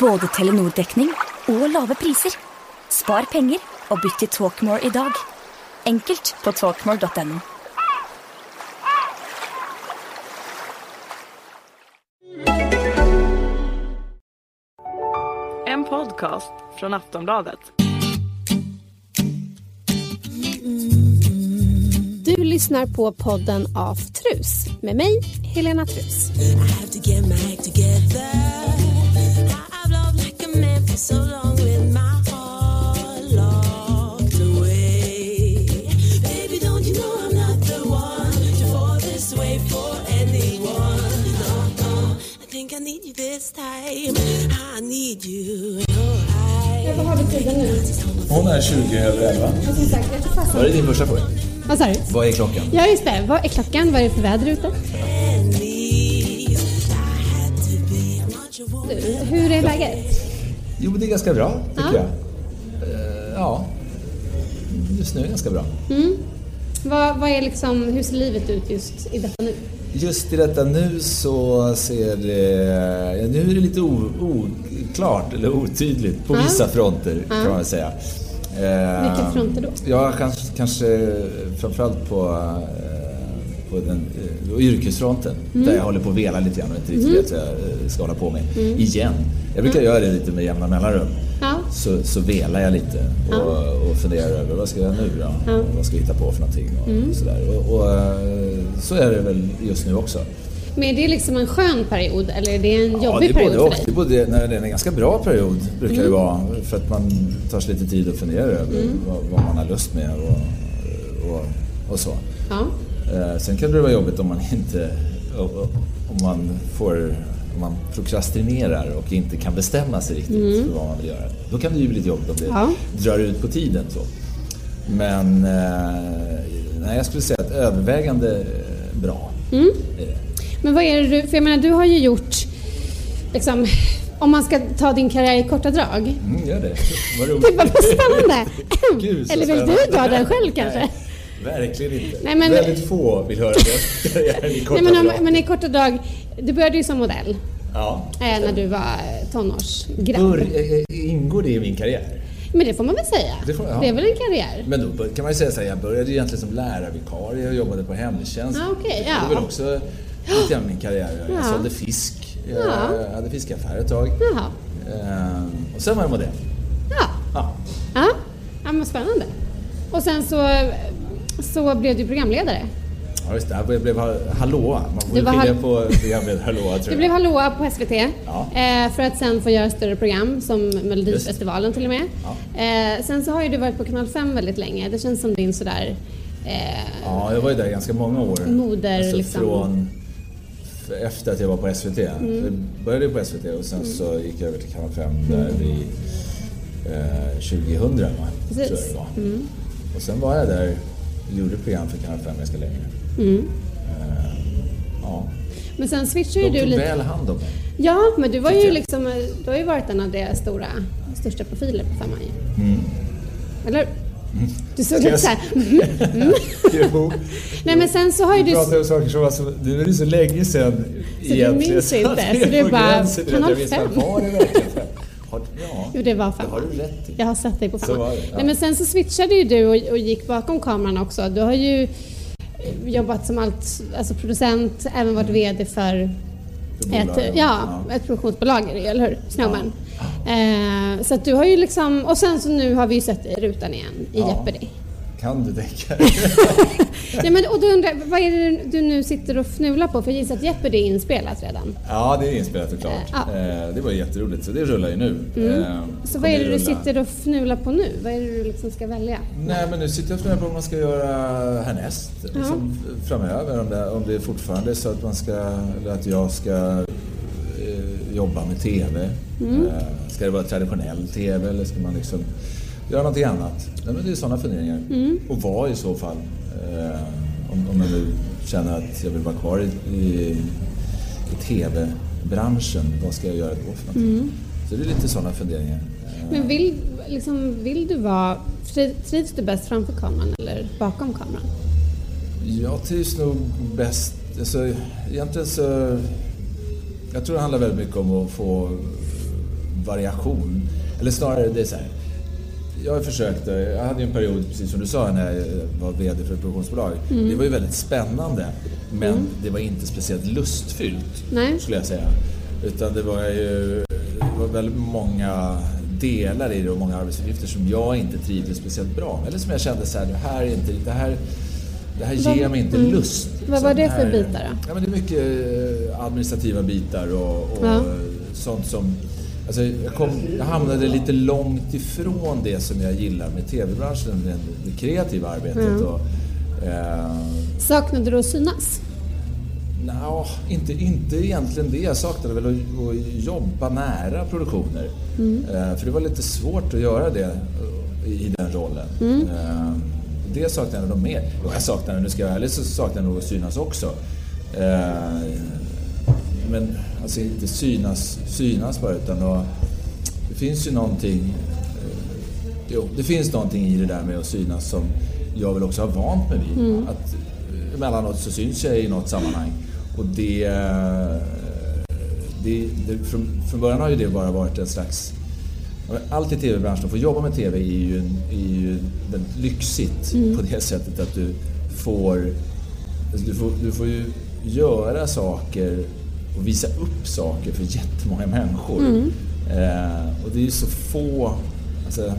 Både Telenor-dekning og lave priser. Spar penger og bytt til Talkmore i dag. Enkelt på talkmore.no. En podcast från Aftonbladet. Du lyssnar på podden Aftrus med mig, Helena Trus. Hon är 20 över 11. Var det din första fråga? Vad sa du? Vad är klockan? Ja, just det. Vad är klockan? Vad är det för väder ute? Du, hur är läget? Jo, det är ganska bra, tycker Ja. jag. Eh, ja, just nu är det ganska bra. Vad, vad är liksom, hur ser livet ut just i detta nu? Just i detta nu så ser det... Ja, nu är det lite oklart, eller otydligt, på Ja. vissa fronter kan man väl säga. Eh, Vilka fronter då? Ja, kanske, kanske framförallt på, eh, på den yrkesfronten. Mm. Där jag håller på att vela lite grann och inte riktigt vet vad jag ska hålla på med. Mm. Igen. Jag brukar göra det lite med jämna mellanrum. Ja. Så, så velar jag lite och, och funderar över vad ska jag göra nu då? Ja. Mm. Vad ska jag hitta på för någonting? Och, sådär. Och, och, eh, så är det väl just nu också. Men är det liksom en skön period eller är det en Ja, det jobbig är period både för Det dig? är, både, nej, det är en ganska bra period, brukar Mm. det vara. För att man tar sig lite tid att fundera över vad, vad man har lust med och, och, så. Ja. Eh, sen kan det vara jobbigt om man inte... Om man får... Man prokrastinerar och inte kan bestämma sig riktigt för vad man vill göra. Då kan det ju bli lite jobbigt om det Mm. Ja. drar ut på tiden. Så. Men eh, nej, jag skulle säga att övervägande eh, bra. Mm. Men vad är det du, för jag menar du har ju gjort, liksom, om man ska ta din karriär i korta drag. Mm, gör det. Vad roligt. Typ vad spännande! Gud, Eller vill spännande. du dra den själv kanske? Nej, verkligen inte. Nej, men- Väldigt få vill höra det. i korta Nej, men, om, drag. men i korta drag, du började ju som modell Ja. eh, när du var eh, tonårsgrabb. Bör, eh, ingår det i min karriär? Men det får man väl säga? Det får- ja. det är väl en karriär? Men då kan man ju säga så här, jag började egentligen som lärarvikarie och jobbade på hemtjänst. Ah, det ja. var väl också lite grann min karriär. Jag Ja. sålde fisk, jag Ja. hade fiskaffär ett tag. Jaha. Ehm, och sen var jag modell. Ja. Ja. Ja, ja men spännande. Och sen så, så blev du programledare. Ja, just det. Jag blev ha- hallåa. Man får Du skilja hall- på programmet hallåa tror Du jag. blev hallåa på SVT Ja. eh, för att sen få göra större program som Melodifestivalen till och med. Ja. Eh, sen så har ju du varit på Kanal 5 väldigt länge. Det känns som din sådär... Eh, Ja, jag var ju där ganska många år. Moder, alltså liksom. Från efter att jag var på SVT. Mm. Jag började på SVT och sen så gick jag över till Kanal 5 där i eh, 2000 va? tror jag det var. Och sen var jag där och gjorde program för Kanal 5 ganska länge. Mm. Eh, ja. Men sen switchar ju De du tog lite... väl hand om mig. Ja, men du var ju liksom... Du har ju varit en av deras stora, största profiler på Femman ju. Mm. Eller hur? Du såg lite såhär... Jo. Nej men sen så har ju Vi du... pratar om saker som var så, det är ju så länge sedan du minns inte, att det så du på bara, gränsen till att Kanal jag minns, fem. Var det verkligen fem? Ja, Jo, det var det Femman. har du rätt i. Jag har sett dig på Så det, ja. Nej, men sen så switchade ju du och, och gick bakom kameran också. Du har ju eh, jobbat som allt, alltså producent, även varit VD för ett, ja, ett produktionsbolag, eller hur? Snowman. Eh, så att du har ju liksom, och sen så nu har vi ju sett dig i rutan igen i Ja. Jeopardy. Kan du tänka dig? Nej, men, och då undrar vad är det du nu sitter och fnular på? För jag gissar att Jeopardy är inspelat redan. Ja, det är inspelat såklart. Ja. Mm. Eh, Det var jätteroligt, så det rullar ju nu. Eh, Så vad är det du rulla. sitter och fnular på nu? Vad är det du liksom ska välja? Nej, men nu sitter jag och funderar på vad man ska göra härnäst. Liksom framöver. Om det, om det är fortfarande så att man ska, eller att jag ska eh, jobba med TV. Mm. Ska det vara traditionell TV eller ska man liksom göra någonting annat? Nej, men det är sådana funderingar. Mm. Och vad i så fall? Eh, om, om jag nu känner att jag vill vara kvar i, i, i TV-branschen, vad ska jag göra då för någonting? Mm. Så det är lite sådana funderingar. Eh, Men vill, liksom, vill du vara... tri- Trivs du bäst framför kameran eller bakom kameran? Jag trivs nog bäst... Alltså, egentligen så... Jag tror det handlar väldigt mycket om att få variation. Eller snarare, det är så här. Jag försökte, jag hade ju en period, precis som du sa, när jag var VD för ett produktionsbolag. Mm. Det var ju väldigt spännande, men det var inte speciellt lustfyllt, Nej. skulle jag säga. Utan det var ju det var väldigt många delar i det och många arbetsuppgifter som jag inte trivdes speciellt bra med. Eller som jag kände så här, det här är inte, det här, det här ger Vad- mig inte mm. lust. Vad var det den för här- bitar då? Ja, men det är mycket eh, administrativa bitar och, och Ja. sånt som... Alltså jag, kom, jag hamnade lite långt ifrån det som jag gillar med TV-branschen, det, det kreativa arbetet. Mm. Och, eh, Saknade du att synas? Nja, inte, inte egentligen det. Jag saknade väl att, att jobba nära produktioner. Eh, för det var lite svårt att göra det eh, i den rollen. Eh, det saknade jag nog mer. Och jag saknade, nu ska jag vara ärlig, så saknade jag nog att synas också. Eh, men alltså inte synas, synas bara utan att, det finns ju någonting eh, Jo, det finns någonting i det där med att synas som jag väl också har vant mig vid. Att eh, emellanåt så syns jag i något sammanhang. Och det... eh, det, det från, från början har ju det bara varit en slags... Allt i TV-branschen, att få jobba med TV är ju, är ju väldigt lyxigt på det sättet att du får... Alltså du, får du får ju göra saker och visa upp saker för jättemånga människor. Eh, och det är ju så få... Alltså,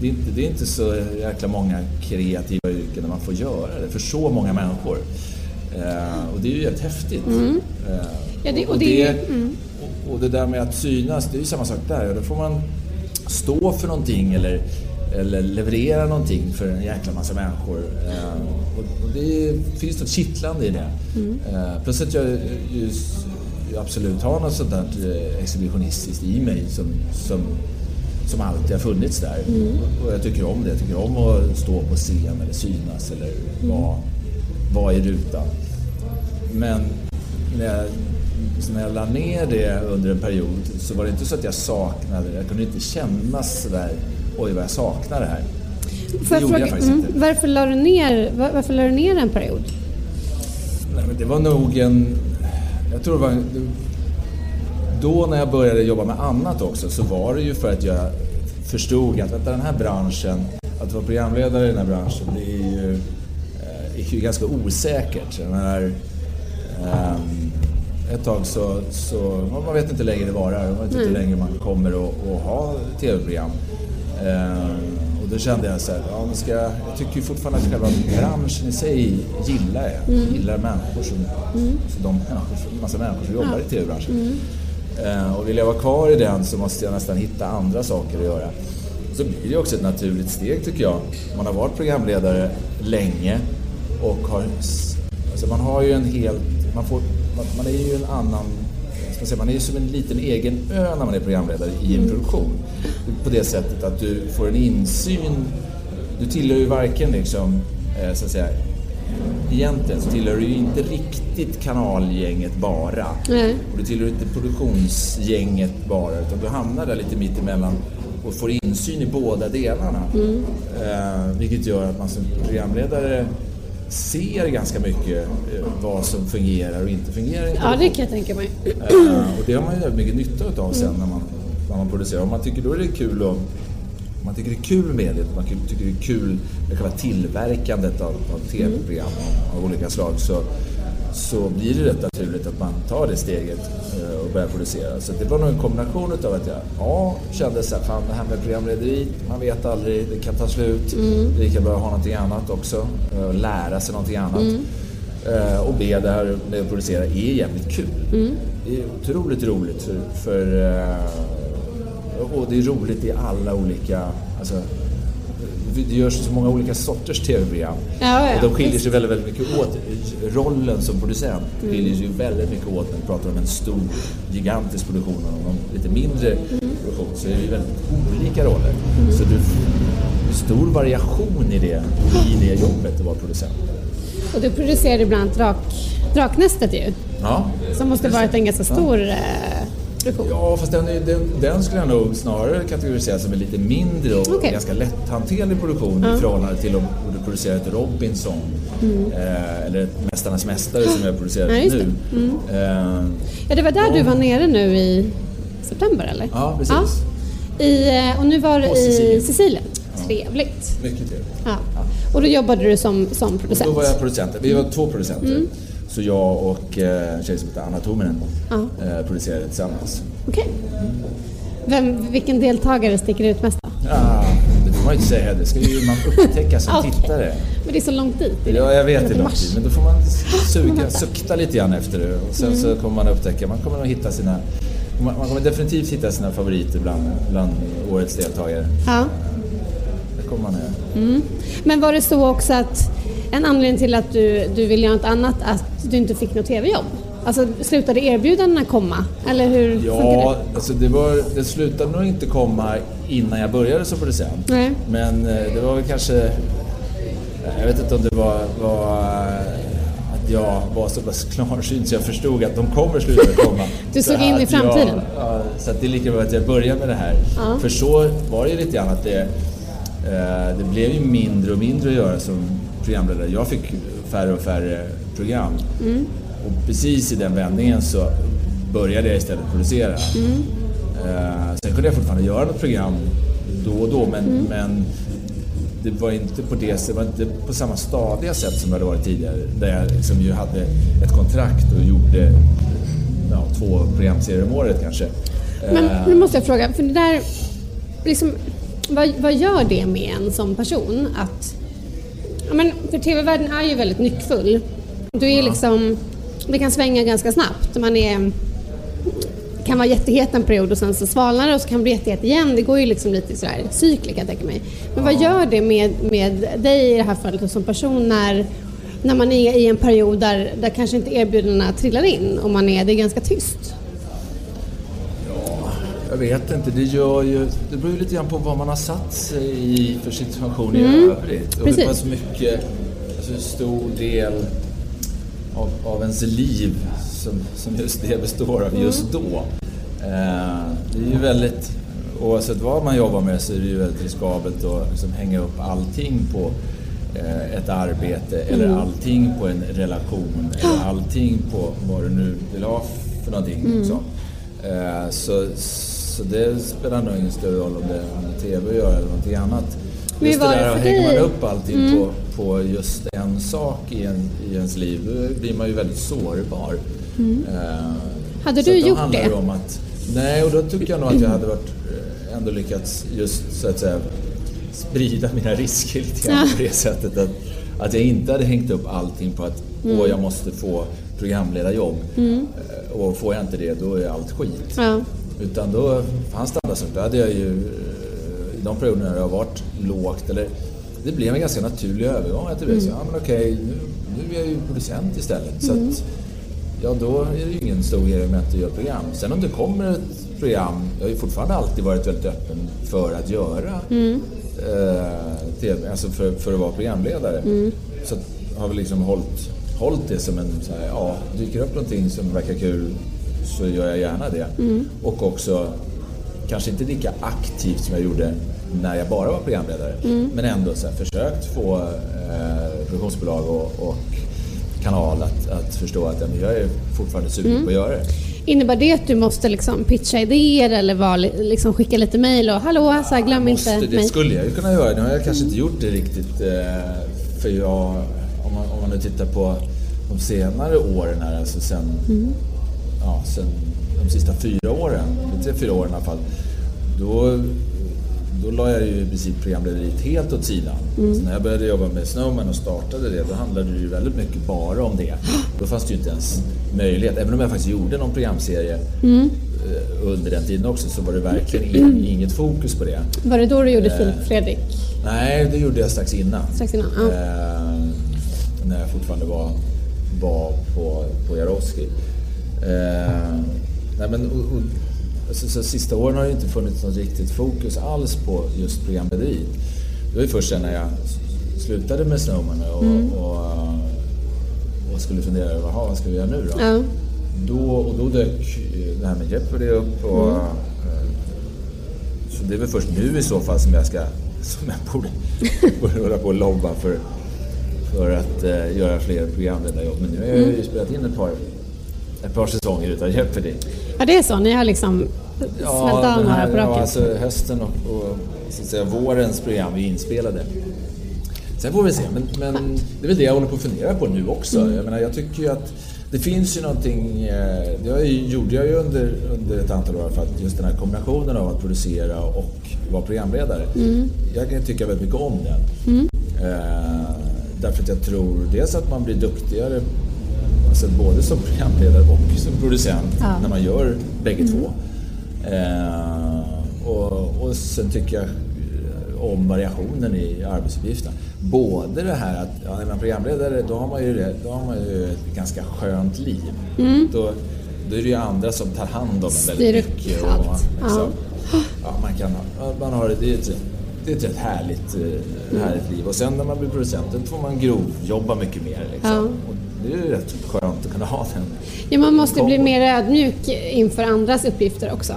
det, är inte, det är inte så jäkla många kreativa yrken där man får göra det för så många människor. Eh, och det är ju jävligt häftigt. Eh, Ja, det- och och, det det, är mm. och, och det där med att synas, det är ju samma sak där. Då får man stå för någonting eller, eller leverera någonting för en jäkla massa människor. Eh, och, det finns något kittlande i det. Eh, plus att jag ju absolut har något sånt där eh, exhibitionistiskt i mig som, som, som alltid har funnits där. Och, och jag tycker om det. Jag tycker om att stå på scen eller synas eller vara, vara i rutan. Men när jag, när jag la ner det under en period så var det inte så att jag saknade det. Jag kunde inte känna sådär, oj vad jag saknar det här. Får jag jag fråga, faktiskt mm, varför, la du ner, var, varför la du ner en period? Nej, men det var nog en... Jag tror det var... Då när jag började jobba med annat också så var det ju för att jag förstod att vänta, den här branschen, att vara programledare i den här branschen, det är ju, eh, är ju ganska osäkert. Jag menar, ehm, ett tag så, så man vet inte hur länge det varar, man vet inte hur länge man kommer att, ha tv-program. Ehm, då kände jag så här, ja, men ska, jag tycker ju fortfarande att själva branschen i sig gillar jag. Jag gillar människor som, så de människor, massa människor som jobbar i tv-branschen. Ehm, och vill jag vara kvar i den så måste jag nästan hitta andra saker att göra. Så blir det också ett naturligt steg tycker jag. Man har varit programledare länge och har... Alltså man har ju en helt... Man, får, man, man är ju en annan... Man, är ju som en liten egen ö när man är programledare i en produktion. På det sättet att du får en insyn. Du tillhör ju varken liksom, eh, så att säga, egentligen så tillhör du ju inte riktigt kanalgänget bara. Nej. Och du tillhör inte produktionsgänget bara utan du hamnar där lite mitt emellan och får insyn i båda delarna. Eh, vilket gör att man som programledare ser ganska mycket eh, vad som fungerar och inte fungerar. Ja, det kan jag tänka mig. Eh, och det har man ju väldigt mycket nytta utav sen när man, när man producerar. Om man tycker då är det kul om man tycker det är kul med det, om man tycker det är kul med själva tillverkandet av, av tv-program av, av olika slag så, så blir det rätt naturligt att man tar det steget eh, och börjar producera. Så det var nog en kombination utav att jag ja, kände så här, fan det här med programlederi, man vet aldrig, det kan ta slut. Det är lika bra att ha någonting annat också, eh, och lära sig någonting annat. Eh, och B, det här med att producera är jävligt kul. Det är otroligt roligt för, för och det är roligt i alla olika, alltså det görs så många olika sorters tv-program. Ja, ja, och de skiljer visst. sig väldigt, väldigt mycket åt. Rollen som producent skiljer sig ju väldigt mycket åt när vi pratar om en stor, gigantisk produktion och en lite mindre produktion. Så är det ju väldigt olika roller. Så du det är stor variation i det, i det jobbet att vara producent. Och du producerade ibland drak, Draknästet ju, Ja, som måste varit en ganska stor eh, produktion. Ja, fast den, är- den, den skulle jag nog snarare kategorisera som en lite mindre och Okej. ganska lätthanterlig produktion i förhållande till om du producerar ett Robinson eh, eller ett Mästarnas Mästare som jag producerar Ja, nu. Eh, Ja, det var där du var nere nu i september eller? Ja, precis. I, eh, och nu var du i Sicilien. Trevligt. Mycket trevligt. Ja. Och då jobbade du som, som Och producent? då var jag producent. Vi var två producenter. Mm. Så jag och eh, en tjej som heter Anna Tominen Ja. eh, producerade tillsammans. Okej. Vem, vilken deltagare sticker ut mest då? Ja, det får man ju inte säga. Det ska ju man upptäcka som Okej. tittare. Men det är så långt dit. är det? Ja, jag vet det till lång mars. tid. Men då får man suga, sukta lite grann efter det. Och sen så Mm. kommer man upptäcka, man kommer nog hitta sina... Man man kommer definitivt hitta sina favoriter bland, bland årets deltagare. Ja. Det kommer man göra. Men var det så också att en anledning till att du, du ville göra något annat, att du inte fick något TV-jobb? Alltså slutade erbjudandena komma? Eller hur Ja, det? alltså det, var, det slutade nog inte komma innan jag började som producent. Nej. Men eh, det var väl kanske... Jag vet inte om det var, var att jag var så pass klarsynt så jag förstod att de kommer sluta komma. Du såg Så in i jag- framtiden. Ja, så att det är lika bra att jag börjar med det här. Ja. För så var det ju lite grann att det, eh, det blev ju mindre och mindre att göra som programledare. Jag fick färre och färre program. Mm. Och precis i den vändningen så började jag istället producera. Mm. Eh, sen kunde jag fortfarande göra något program då och då men, Mm. men det var inte på det det var inte på samma stadiga sätt som det hade varit tidigare. Där jag liksom ju hade ett kontrakt och gjorde ja, två programserier om året kanske. Men Eh, nu måste jag fråga, för det där, liksom, vad, vad gör det med en som person att... Ja, men, för TV-världen är ju väldigt nyckfull. Du är liksom, det kan svänga ganska snabbt. Man är, kan vara jättehet en period och sen så svalnar det och så kan det bli jättehet igen. Det går ju liksom lite sådär cykler kan jag tänka mig. Men vad gör det med, med dig i det här fallet och som person när, när man är i en period där, där kanske inte erbjudandena trillar in och man är, det är ganska tyst? Jag vet inte, det gör ju... Det beror ju lite grann på vad man har satt sig i för situation i Mm, övrigt. Och precis. hur pass mycket, alltså hur stor del av, av ens liv som, som just det består av just då. Eh, det är ju väldigt... Oavsett vad man jobbar med så är det ju väldigt riskabelt att liksom hänga upp allting på eh, ett arbete eller allting på en relation eller allting på vad du nu vill ha för någonting. Liksom. Eh, så, så det spelar nog ingen större roll om det har med TV att göra eller någonting annat. Men Just det det där, hänger man upp allting på, på just en sak i, en, i ens liv, då blir man ju väldigt sårbar. Eh, Mm. Hade så du gjort det? Om att, nej, och då tycker jag nog att jag hade varit, eh, ändå lyckats just så att säga sprida mina risker lite grann Ja. på det sättet att, att jag inte hade hängt upp allting på att Mm. åh, jag måste få programledarjobb. Eh, Och får jag inte det, då är allt skit. Ja. Utan då fanns det andra saker. Då hade jag ju eh, i de perioderna det har varit lågt, eller det blev en ganska naturlig övergång. Att det blev så, ja men okej, nu, nu är jag ju producent istället. Så att, ja då är det ju ingen stor grej om jag inte gör program. Sen om det kommer ett program, jag har ju fortfarande alltid varit väldigt öppen för att göra eh, TV, alltså för, för att vara programledare. Så att, har vi liksom hållit, hållit det som en, så här, ja, dyker upp någonting som verkar kul så gör jag gärna det. Och också, kanske inte lika aktivt som jag gjorde när jag bara var programledare, men ändå så här, försökt få eh, produktionsbolag och, och kanal att, att förstå att ja, men jag är fortfarande sugen på att göra det. Innebär det att du måste liksom pitcha idéer eller vara, li- liksom skicka lite mejl och hallå, så här, glöm Måste, inte det mig? skulle jag ju kunna göra. Nu har jag kanske inte gjort det riktigt. eh, För jag, om man, om man nu tittar på de senare åren här, alltså sen, ja, sen de sista fyra åren, tre, fyra åren i alla fall. Då, då la jag ju i princip programlederiet helt åt sidan. Så när jag började jobba med Snowman och startade det, då handlade det ju väldigt mycket bara om det. Då fanns det ju inte ens möjlighet, även om jag faktiskt gjorde någon programserie eh, under den tiden också, så var det verkligen in, inget fokus på det. Var det då du Eh. gjorde Filip Fredrik? Nej, det gjorde jag strax innan. Strax innan, ja. Eh, när jag fortfarande var, var på, på Jarowski. Eh, nej men, och, och, alltså, så sista åren har det inte funnits något riktigt fokus alls på just programlederiet. Det var ju först sen när jag slutade med Snowman och, Mm. och, och skulle fundera över "Jaha, vad ska vi göra nu då? Ja. Då, och då dök det här med Jeopardy upp. Och, Mm. eh, Så det är väl först nu i så fall som jag ska som jag borde, borde hålla på och lobba för, för att eh, göra fler programledarjobb. Men nu har jag Mm. ju spelat in ett par, ett par säsonger utav Jeopardy. ja, det är så. Ni har liksom smält av den några här, på ja, raken. alltså hösten och, och så att säga, vårens program är inspelade. Sen får vi se, men, men det är väl det jag håller på att fundera på nu också. Mm. Jag menar, jag tycker ju att det finns ju någonting, eh, det gjorde jag ju under, under ett antal år för att just den här kombinationen av att producera och vara programledare. Mm. Jag kan tycka väldigt mycket om den. Eh, därför att jag tror dels att man blir duktigare Alltså både som programledare och som producent Ja. när man gör bägge två. Eh, och, och sen tycker jag eh, om variationen i arbetsuppgifterna. Både det här att ja, när man är programledare då har man ju, det, då har man ju ett ganska skönt liv. Då, då är det ju andra som tar hand om en väldigt mycket. Och, liksom, ja, man kan, man har, det är ett, det är ett rätt härligt, eh, härligt liv. Och sen när man blir producent då får man grovjobba mycket mer. Liksom. Ja. Och det är ju rätt skönt att kunna ha den. Ja, man måste bli mer ödmjuk inför andras uppgifter också.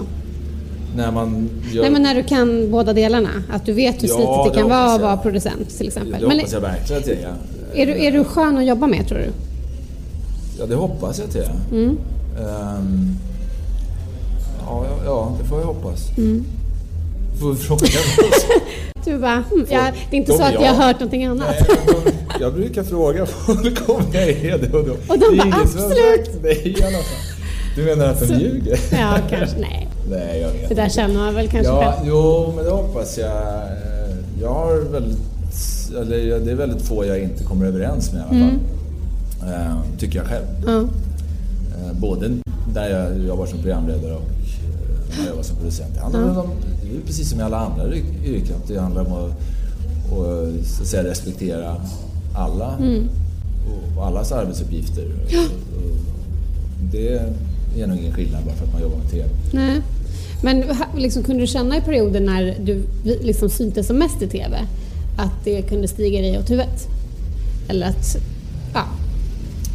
När man gör... Nej, men när du kan båda delarna. Att du vet hur Ja, slitigt det kan vara att vara producent till exempel. det Men hoppas jag verkligen att jag är. är, du, är du skön att jobba med tror du? Ja, det hoppas jag att jag är. Mm. Ja, ja, ja, det får jag hoppas. Mm. Får vi fråga Du bara, hm, ja, det är inte de- så att ja. jag har hört någonting annat. Nej, de- Jag brukar fråga folk om jag är det och, då, Och de bara, "Absolut." nej. Du menar att de Så- ljuger? Ja, kanske. Nej, Nej, jag vet det där känner man väl kanske Ja, själv. jo, men det hoppas jag. Eh, Jag har väldigt, eller det är väldigt få jag inte kommer överens med i alla fall. Eh, Tycker jag själv. Eh, Både där jag jobbar som programledare och när jag jobbar som producent. Det handlar väl om, det är precis som i alla andra yr- yrken, det handlar om att, att, så att säga, respektera alla och, och allas arbetsuppgifter. Och det är nog ingen skillnad bara för att man jobbar med TV. Nej. Men liksom, kunde du känna i perioder när du liksom syntes som mest i TV att det kunde stiga dig åt huvudet? Eller att ja,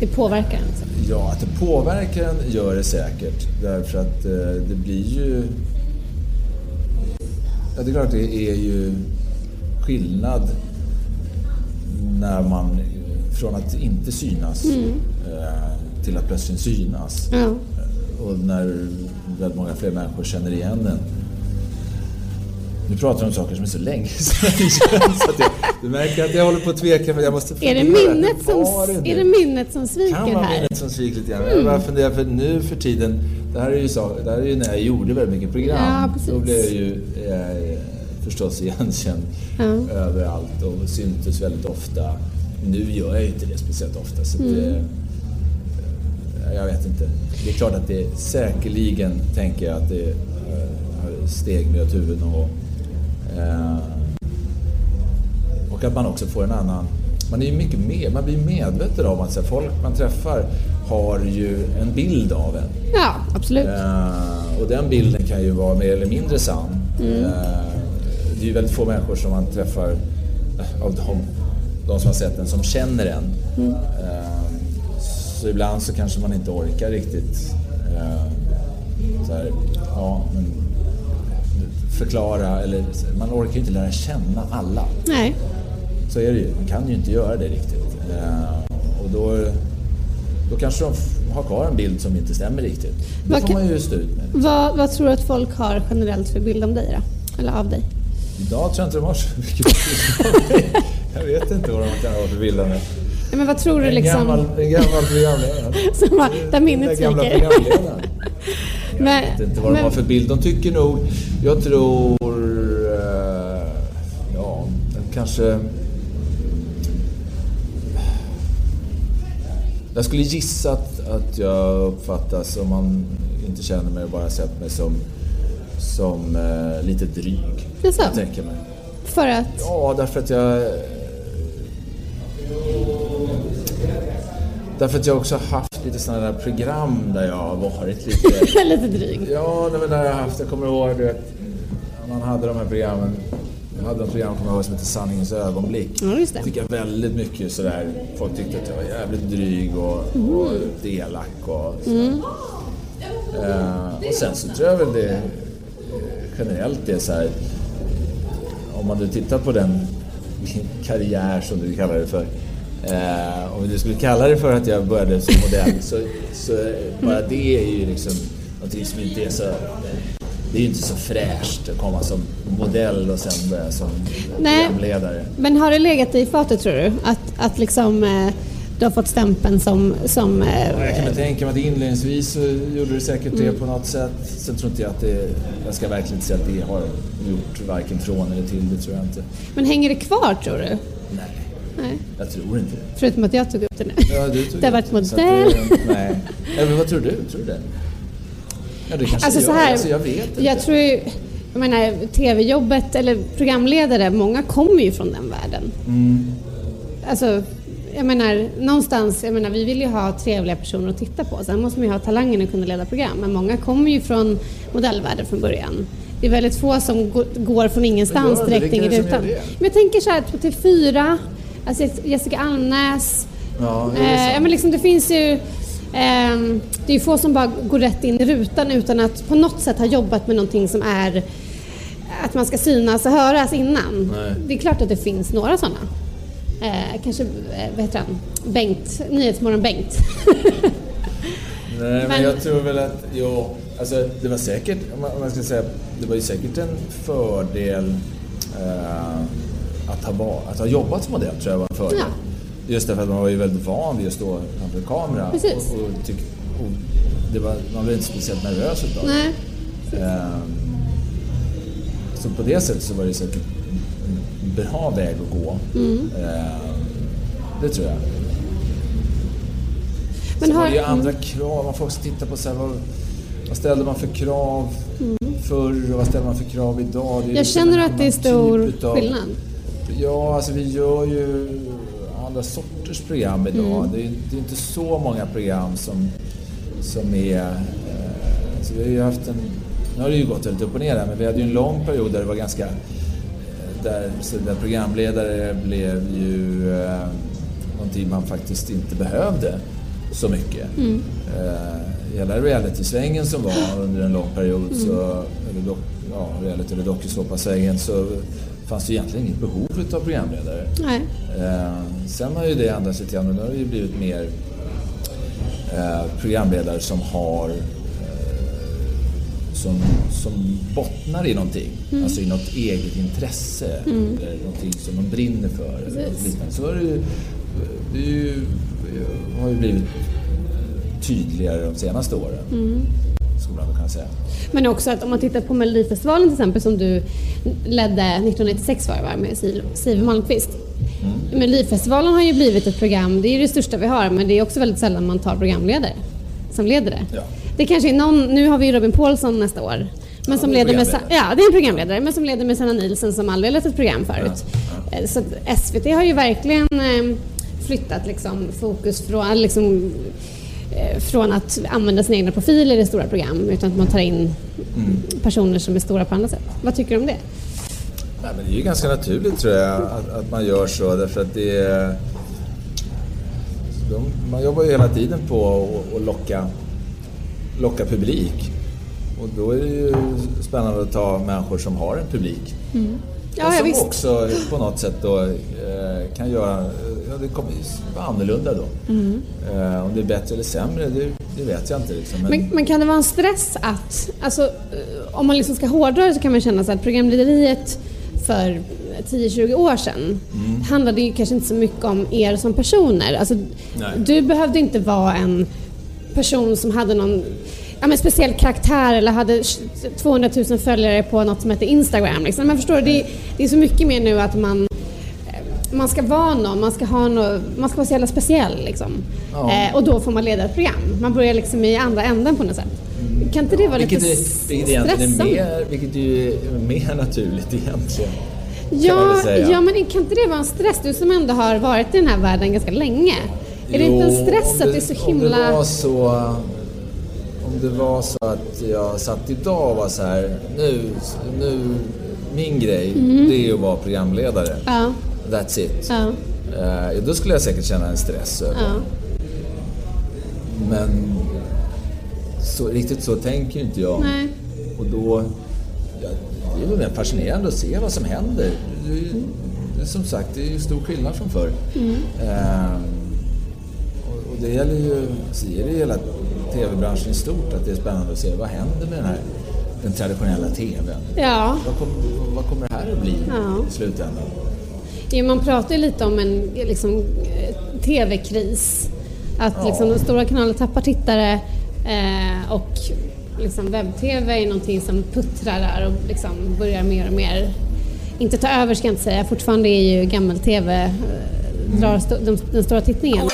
det påverkar en? Ja, att det påverkar en gör det säkert. Därför att eh, det blir ju... Ja, det är klart det är ju skillnad när man från att inte synas eh, till att plötsligt synas. Eh, Och när väldigt många fler människor känner igen en. Nu pratar du om saker som är så länge sedan så att jag, Du märker att jag håller på att tveka men jag måste Är det, fundera. minnet som, det är det minnet som sviker kan vara här? minnet som sviker lite grann. Jag bara funderar, för nu för tiden, det här är ju, så, det här är ju när jag gjorde väldigt mycket program. Ja, precis. Då blev jag ju eh, förstås igenkänd Ja. överallt och syntes väldigt ofta. Nu gör jag ju inte det speciellt ofta. Så Mm. det, eh, jag vet inte. Det är klart att det säkerligen, tänker jag, att det eh, har steg mig åt huvudet någon gång. Eh, och att man också får en annan... Man är mycket med, man blir medveten om att så folk man träffar har ju en bild av en. Ja, absolut. Eh, och den bilden kan ju vara mer eller mindre sann. Mm. Eh, det är ju väldigt få människor som man träffar av de, de som har sett den som känner en. Mm. Så ibland så kanske man inte orkar riktigt så här, ja, men, förklara eller man orkar ju inte lära känna alla. Nej. Så är det ju. Man kan ju inte göra det riktigt. Eh, och då, då kanske de har kvar en bild som inte stämmer riktigt. Det Vad får man ju stå ut med. Vad, vad tror du att folk har generellt för bild om dig då? Eller av dig? Idag tror jag inte de har så mycket bild av mig. Jag vet inte vad de kan ha för bild av mig. Men vad tror du En liksom... gammal, en gammal programledare. Som var, där minnet sviker. Jag Men- vet inte vad de men- har för bild. De tycker nog... Jag tror... eh, ja, kanske... Jag skulle gissa att, att jag uppfattas, om man inte känner mig och bara sett mig som, som eh, lite dryg. Jaså? Jag tänker mig. För att... Ja, därför att jag... Därför att jag också har haft lite sådana där program där jag har varit lite... lite dryg. Ja, nej, men där jag har haft, jag kommer ihåg du vet, man hade de här programmen. Jag hade ett program kommer jag ihåg, som hette Sanningens ögonblick. Ja, just det. Fick jag väldigt mycket sådär, folk tyckte att jag var jävligt dryg och, och elak och sådär. Eh, och sen så tror jag väl det eh, generellt är så här. Om man nu tittar på den karriär som du kallar det för. Eh, om du skulle kalla det för att jag började som modell så, så bara det är ju liksom någonting som inte är så det är ju inte så fräscht att komma som modell och sen börja som Nej. programledare. Men har det legat i fatet tror du? Att, att liksom eh, du har fått stämpeln som... som eh, Ja, Jag kan väl tänka mig att inledningsvis så gjorde det säkert Mm. det på något sätt. Sen tror inte jag att det, jag ska verkligen inte säga att det har gjort varken från eller till, det tror jag inte. men hänger det kvar tror du? Nej, Nej. jag tror inte det. Förutom att jag tog upp det nu. Ja, du tog Det har varit modell. det- Nej. Men vad tror du? Tror du det? Ja, det kanske Alltså jag, så här, alltså, jag vet inte. jag tror ju, jag menar tv-jobbet eller programledare, många kommer ju från den världen. Mm. Alltså, jag menar någonstans, jag menar vi vill ju ha trevliga personer att titta på. Sen måste man ju ha talangen att kunna leda program. Men många kommer ju från modellvärlden från början. Det är väldigt få som går- från ingenstans direkt in i rutan. Men jag tänker så här på TV4, alltså Jessica Almnäs, Ja, det Eh, ja, men liksom, det finns ju... ehm, det är ju få som bara går rätt in i rutan utan att på något sätt ha jobbat med någonting som är att man ska synas och höras innan. Nej. Det är klart att det finns några sådana. Eh, kanske, eh, vad heter han? Bengt, Nyhetsmorgon Bengt. Nej, men, Men- jag tror väl att, jo, alltså det var säkert, om man, om man ska säga, det var ju säkert en fördel eh, att, ha, att ha jobbat som modell, tror jag var en fördel. Ja. Just därför att man var ju väldigt van vid att stå framför kamera. Precis. Och, och, tyck, och det var, man var inte speciellt nervös utav. Nej. Ehm, så på det sättet så var det säkert en bra väg att gå. Mm. Ehm, det tror jag. Men Sen var har- det ju andra krav. Man får också titta på så här, vad, vad ställde man för krav förr och vad ställer man för krav idag? Mm. Jag känner en att det är stor typ utav- skillnad. Ja, alltså vi gör ju andra sorters program idag. Mm. Det, är, det är inte så många program som, som är... Eh, så vi har ju haft en... Nu har det ju gått väldigt upp och ner här, men vi hade ju en lång period där det var ganska... Där, där programledare blev ju eh, någonting man faktiskt inte behövde så mycket. Mm. Eh, hela reality-svängen som var under en lång period, så, eller dock, ja, reality eller dokusåpa-svängen, så fanns det egentligen inget behov av programledare. Nej. Eh, sen har ju det ändrats lite grann och nu har det ju blivit mer eh, programledare som har eh, som, som bottnar i någonting, Mm. alltså i något eget intresse eller någonting som de brinner för. Eller något Precis. liknande. Så har det ju, det ju, har ju blivit tydligare de senaste åren, Mm. Man säga. Men också att om man tittar på Melodifestivalen till exempel som du ledde 1996 var det va, med Siv Malmkvist. Mm. Melodifestivalen har ju blivit ett program, det är det största vi har, men det är också väldigt sällan man tar programledare som leder det. Ja. Det kanske är någon, nu har vi ju Robin Paulsson nästa år. Men som leder med, ja, det är en programledare, men som leder med Sanna Nielsen som aldrig lett ett program förut. Eh, Så att SVT har ju verkligen eh, flyttat liksom fokus från, liksom, från att använda sina egna profiler i stora program, utan att man tar in personer som är stora på andra sätt. Vad tycker du om det? Nej, men det är ju ganska naturligt tror jag att, att man gör så därför att det är... De, man jobbar ju hela tiden på att locka, locka publik. Och då är det ju spännande att ta människor som har en publik. Ja, och som visst. också på något sätt då eh, kan göra... Ja, det kommer vara annorlunda då. Mm. Eh, om det är bättre eller sämre, det, det vet jag inte. Liksom. Men, Men, men kan det vara en stress att, alltså, eh, om man liksom ska hårdra det så kan man känna så att programlederiet för 10-20 år sedan Mm. handlade ju kanske inte så mycket om er som personer. Alltså, Nej. du behövde inte vara en person som hade någon ja, men speciell karaktär eller hade 200 000 följare på något som heter Instagram. Liksom. Men förstår du, det, är- det är så mycket mer nu att man man ska vara någon, man ska, ha någon, man ska vara så jävla speciell liksom. Ja. Eh, och då får man leda ett program. Man börjar liksom i andra änden på något sätt. Kan inte det vara vilket, lite är, vilket stressande? mer, vilket ju är mer naturligt egentligen. Ja, ja, men kan inte det vara en stress? Du som ändå har varit i den här världen ganska länge. Är det inte en Jo, stress om att det är så Om det himla... var så, det var så att jag satt idag och var så här, nu, nu min grej, det är att vara programledare. Mm. Ja, That's it. ja, Eh, då skulle jag säkert känna en stress över ja. Men så, riktigt så tänker inte jag. Nej. Och då, ja, det är väl fascinerande att se vad som händer. Det är, ju- det är som sagt, det är ju stor skillnad från förr. Ehm, och, och det gäller ju, så är det ju hela tv-branschen i stort, att det är spännande att se vad händer med den här den traditionella TVn. Ja. Vad, kom, vad kommer det här att bli Ja. i slutändan? Ja, man pratar ju lite om en liksom, TV-kris. Att Ja. liksom, de stora kanalerna tappar tittare eh, och liksom, webb-TV är någonting som puttrar där och liksom, börjar mer och mer, inte ta över ska jag inte säga, fortfarande är ju gammel-TV eh, drar sto- de, den stora tittningen.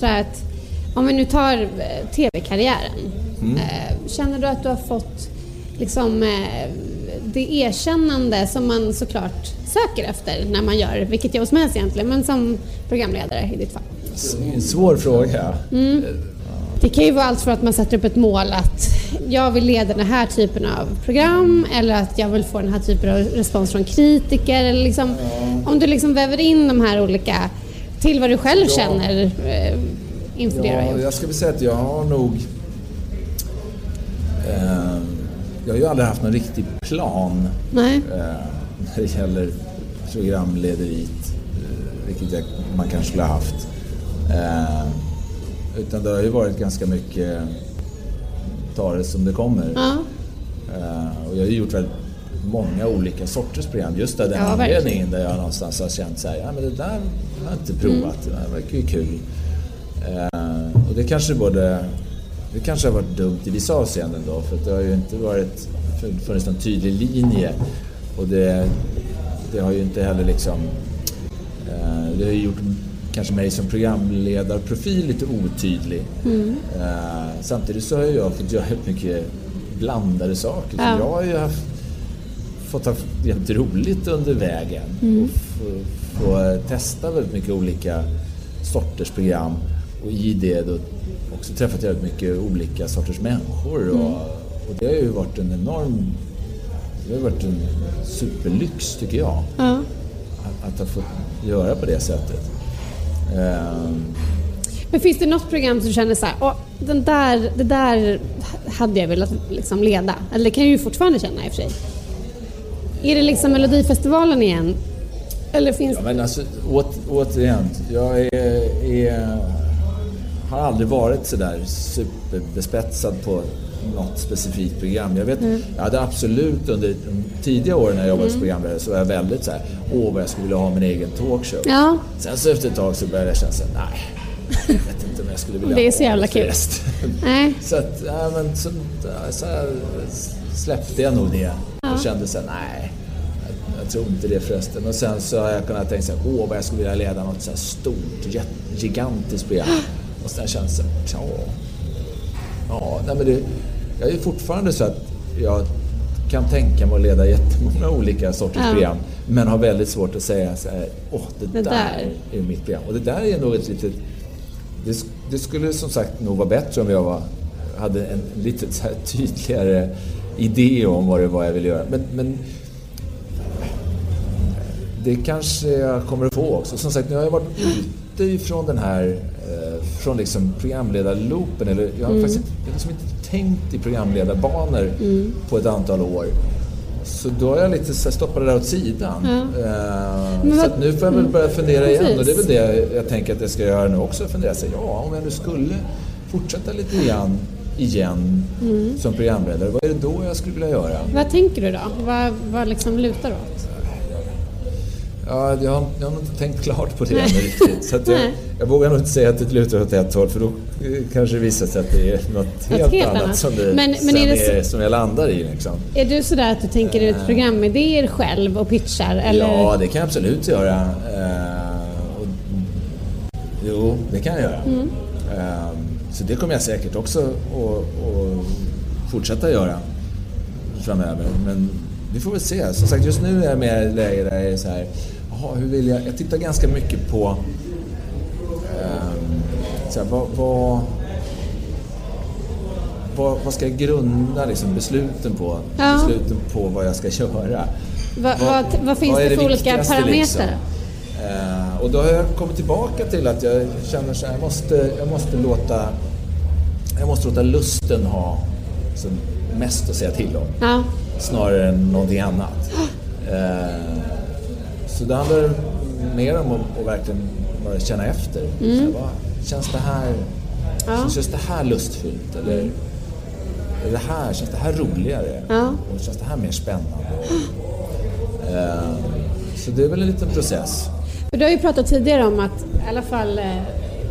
Sådär att, om vi nu tar eh, TV-karriären, eh, känner du att du har fått liksom eh, det erkännande som man såklart söker efter när man gör vilket jobb som helst egentligen, men som programledare i ditt fall? En svår fråga. Det kan ju vara allt för att man sätter upp ett mål att jag vill leda den här typen av program eller att jag vill få den här typen av respons från kritiker. Eller liksom, Om du liksom väver in de här olika till vad du själv Ja. känner eh, inför det du Ja, jag skulle säga att jag har nog... Eh, jag har ju aldrig haft någon riktig plan eh, när det gäller programlederiet, eh, vilket jag, man kanske skulle ha haft. Eh, utan det har ju varit ganska mycket ta det som det kommer. Ja. Eh, och jag har ju gjort väldigt många olika sorters program just av den Ja, anledningen där jag någonstans har känt så här, ja men det där har jag inte provat, Mm. det verkar ju kul. Eh, och det kanske både, det kanske har varit dumt i vissa avseenden då för det har ju inte varit, funnits någon tydlig linje och det, det har ju inte heller liksom, eh, det har ju gjort kanske mig som programledarprofil lite otydlig. Eh, samtidigt så har jag fått göra helt mycket blandade saker. Ja. jag har ju haft, fått ha jävligt roligt under vägen och få, testa väldigt mycket olika sorters program och i det då också träffat jävligt mycket olika sorters människor och, och det har ju varit en enorm det har varit en superlyx tycker jag Ja. att, att ha fått göra på det sättet. Ehm, Men finns det något program som du känner så här, Åh, den där, det där hade jag velat liksom leda? Eller det kan jag ju fortfarande känna i och för sig. Är det liksom Melodifestivalen igen? Eller finns Ja, men alltså, åt, återigen, jag är, är, har aldrig varit sådär superbespetsad på något specifikt program. Jag, vet, jag hade absolut under de tidiga åren när jag jobbade som programledare så var jag väldigt såhär, åh vad jag skulle vilja ha min egen talkshow. Ja. Sen så efter ett tag så började jag känna såhär, nej, jag vet inte om jag skulle vilja Det är så ha jävla kul. förresten." Nej. Så att, ja, men så, så här, släppte jag nog det och kände så här, nej, jag, jag tror inte det förresten. Och sen så har jag kunnat tänka så här, åh vad jag skulle vilja leda något så här stort, gigantiskt program. Och sen känns det så här, ja, nej men det, jag är fortfarande så att jag kan tänka mig att leda jättemånga olika sorters Ja. program. Men har väldigt svårt att säga så här, åh det, Det där, där. är mitt program. Och det där är nog ett litet det, det skulle som sagt nog vara bättre om jag var, hade en lite tydligare idé om vad det var jag ville göra. Men, men det kanske jag kommer att få också. Som sagt, nu har jag varit ute ifrån den här eh, från liksom programledarloopen. Eller jag har faktiskt inte, jag har liksom inte tänkt i programledarbanor på ett antal år. Så då har jag lite stoppat det där åt sidan. Eh, Men så nu får jag väl börja fundera igen. Precis. Och det är väl det jag tänker att jag ska göra nu också. Fundera sig, ja om jag nu skulle fortsätta lite grann igen som programledare. Vad är det då jag skulle vilja göra? Vad tänker du då? Vad, vad liksom lutar åt? Ja, jag har, jag har nog inte tänkt klart på det ännu riktigt. Så jag, jag vågar nog inte säga att det lutar åt ett håll för då eh, kanske det visar sig att det är något helt, helt annat annat. som, det, Men- men är det är, som jag landar i. Liksom. Är du sådär att du tänker ut programidéer själv och pitchar? Eller? Ja, det kan jag absolut göra. Eh, och, jo, det kan jag göra. Mm. Eh, så det kommer jag säkert också att fortsätta göra framöver. Men vi får väl se. Som sagt, just nu är jag mer i ett läge där jag är så här, jaha, hur vill jag... Jag tittar ganska mycket på ehm, så här, vad, vad, vad, vad ska jag grunda liksom, besluten på? Ja. Besluten på vad jag ska göra. Vad, vad, vad finns är det för olika viktigaste, parametrar? liksom? Eh, och då har jag kommit tillbaka till att jag känner så här, jag måste, jag måste låta jag måste låta lusten ha så mest att säga till om. Ja. Snarare än någonting annat. Eh, så det handlar mer om att, att verkligen bara känna efter. Så här, vad, känns det här Ja. Känns det här lustfyllt? Eller är det här, känns det här roligare? Ja. Och känns det här mer spännande? Eh, så det är väl en liten process. Du har ju pratat tidigare om att i alla fall eh,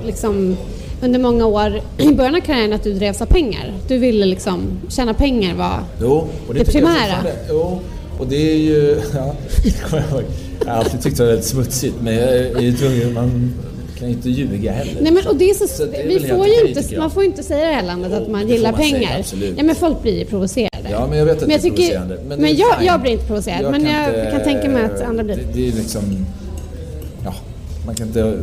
liksom under många år i början av karriären att du drevs av pengar. Du ville liksom tjäna pengar var... Jo, och det, Det jag primära. fortfarande- Jo, och det är ju... Ja, det jag. Jag har alltid tyckt det var väldigt smutsigt, men jag är ju tvungen... Man kan ju inte ljuga heller. Nej men och det är så, Så det är vi får ju inte, jag. man får inte säga i det här landet att Jo, man det gillar man säga, pengar. absolut. ja men folk blir ju provocerade. Ja, men jag vet att Men det jag är tycker- provocerande. men det är jag- jag blir inte provocerad, men jag kan tänka mig att andra blir det. Det, det är liksom... Ja, man kan inte...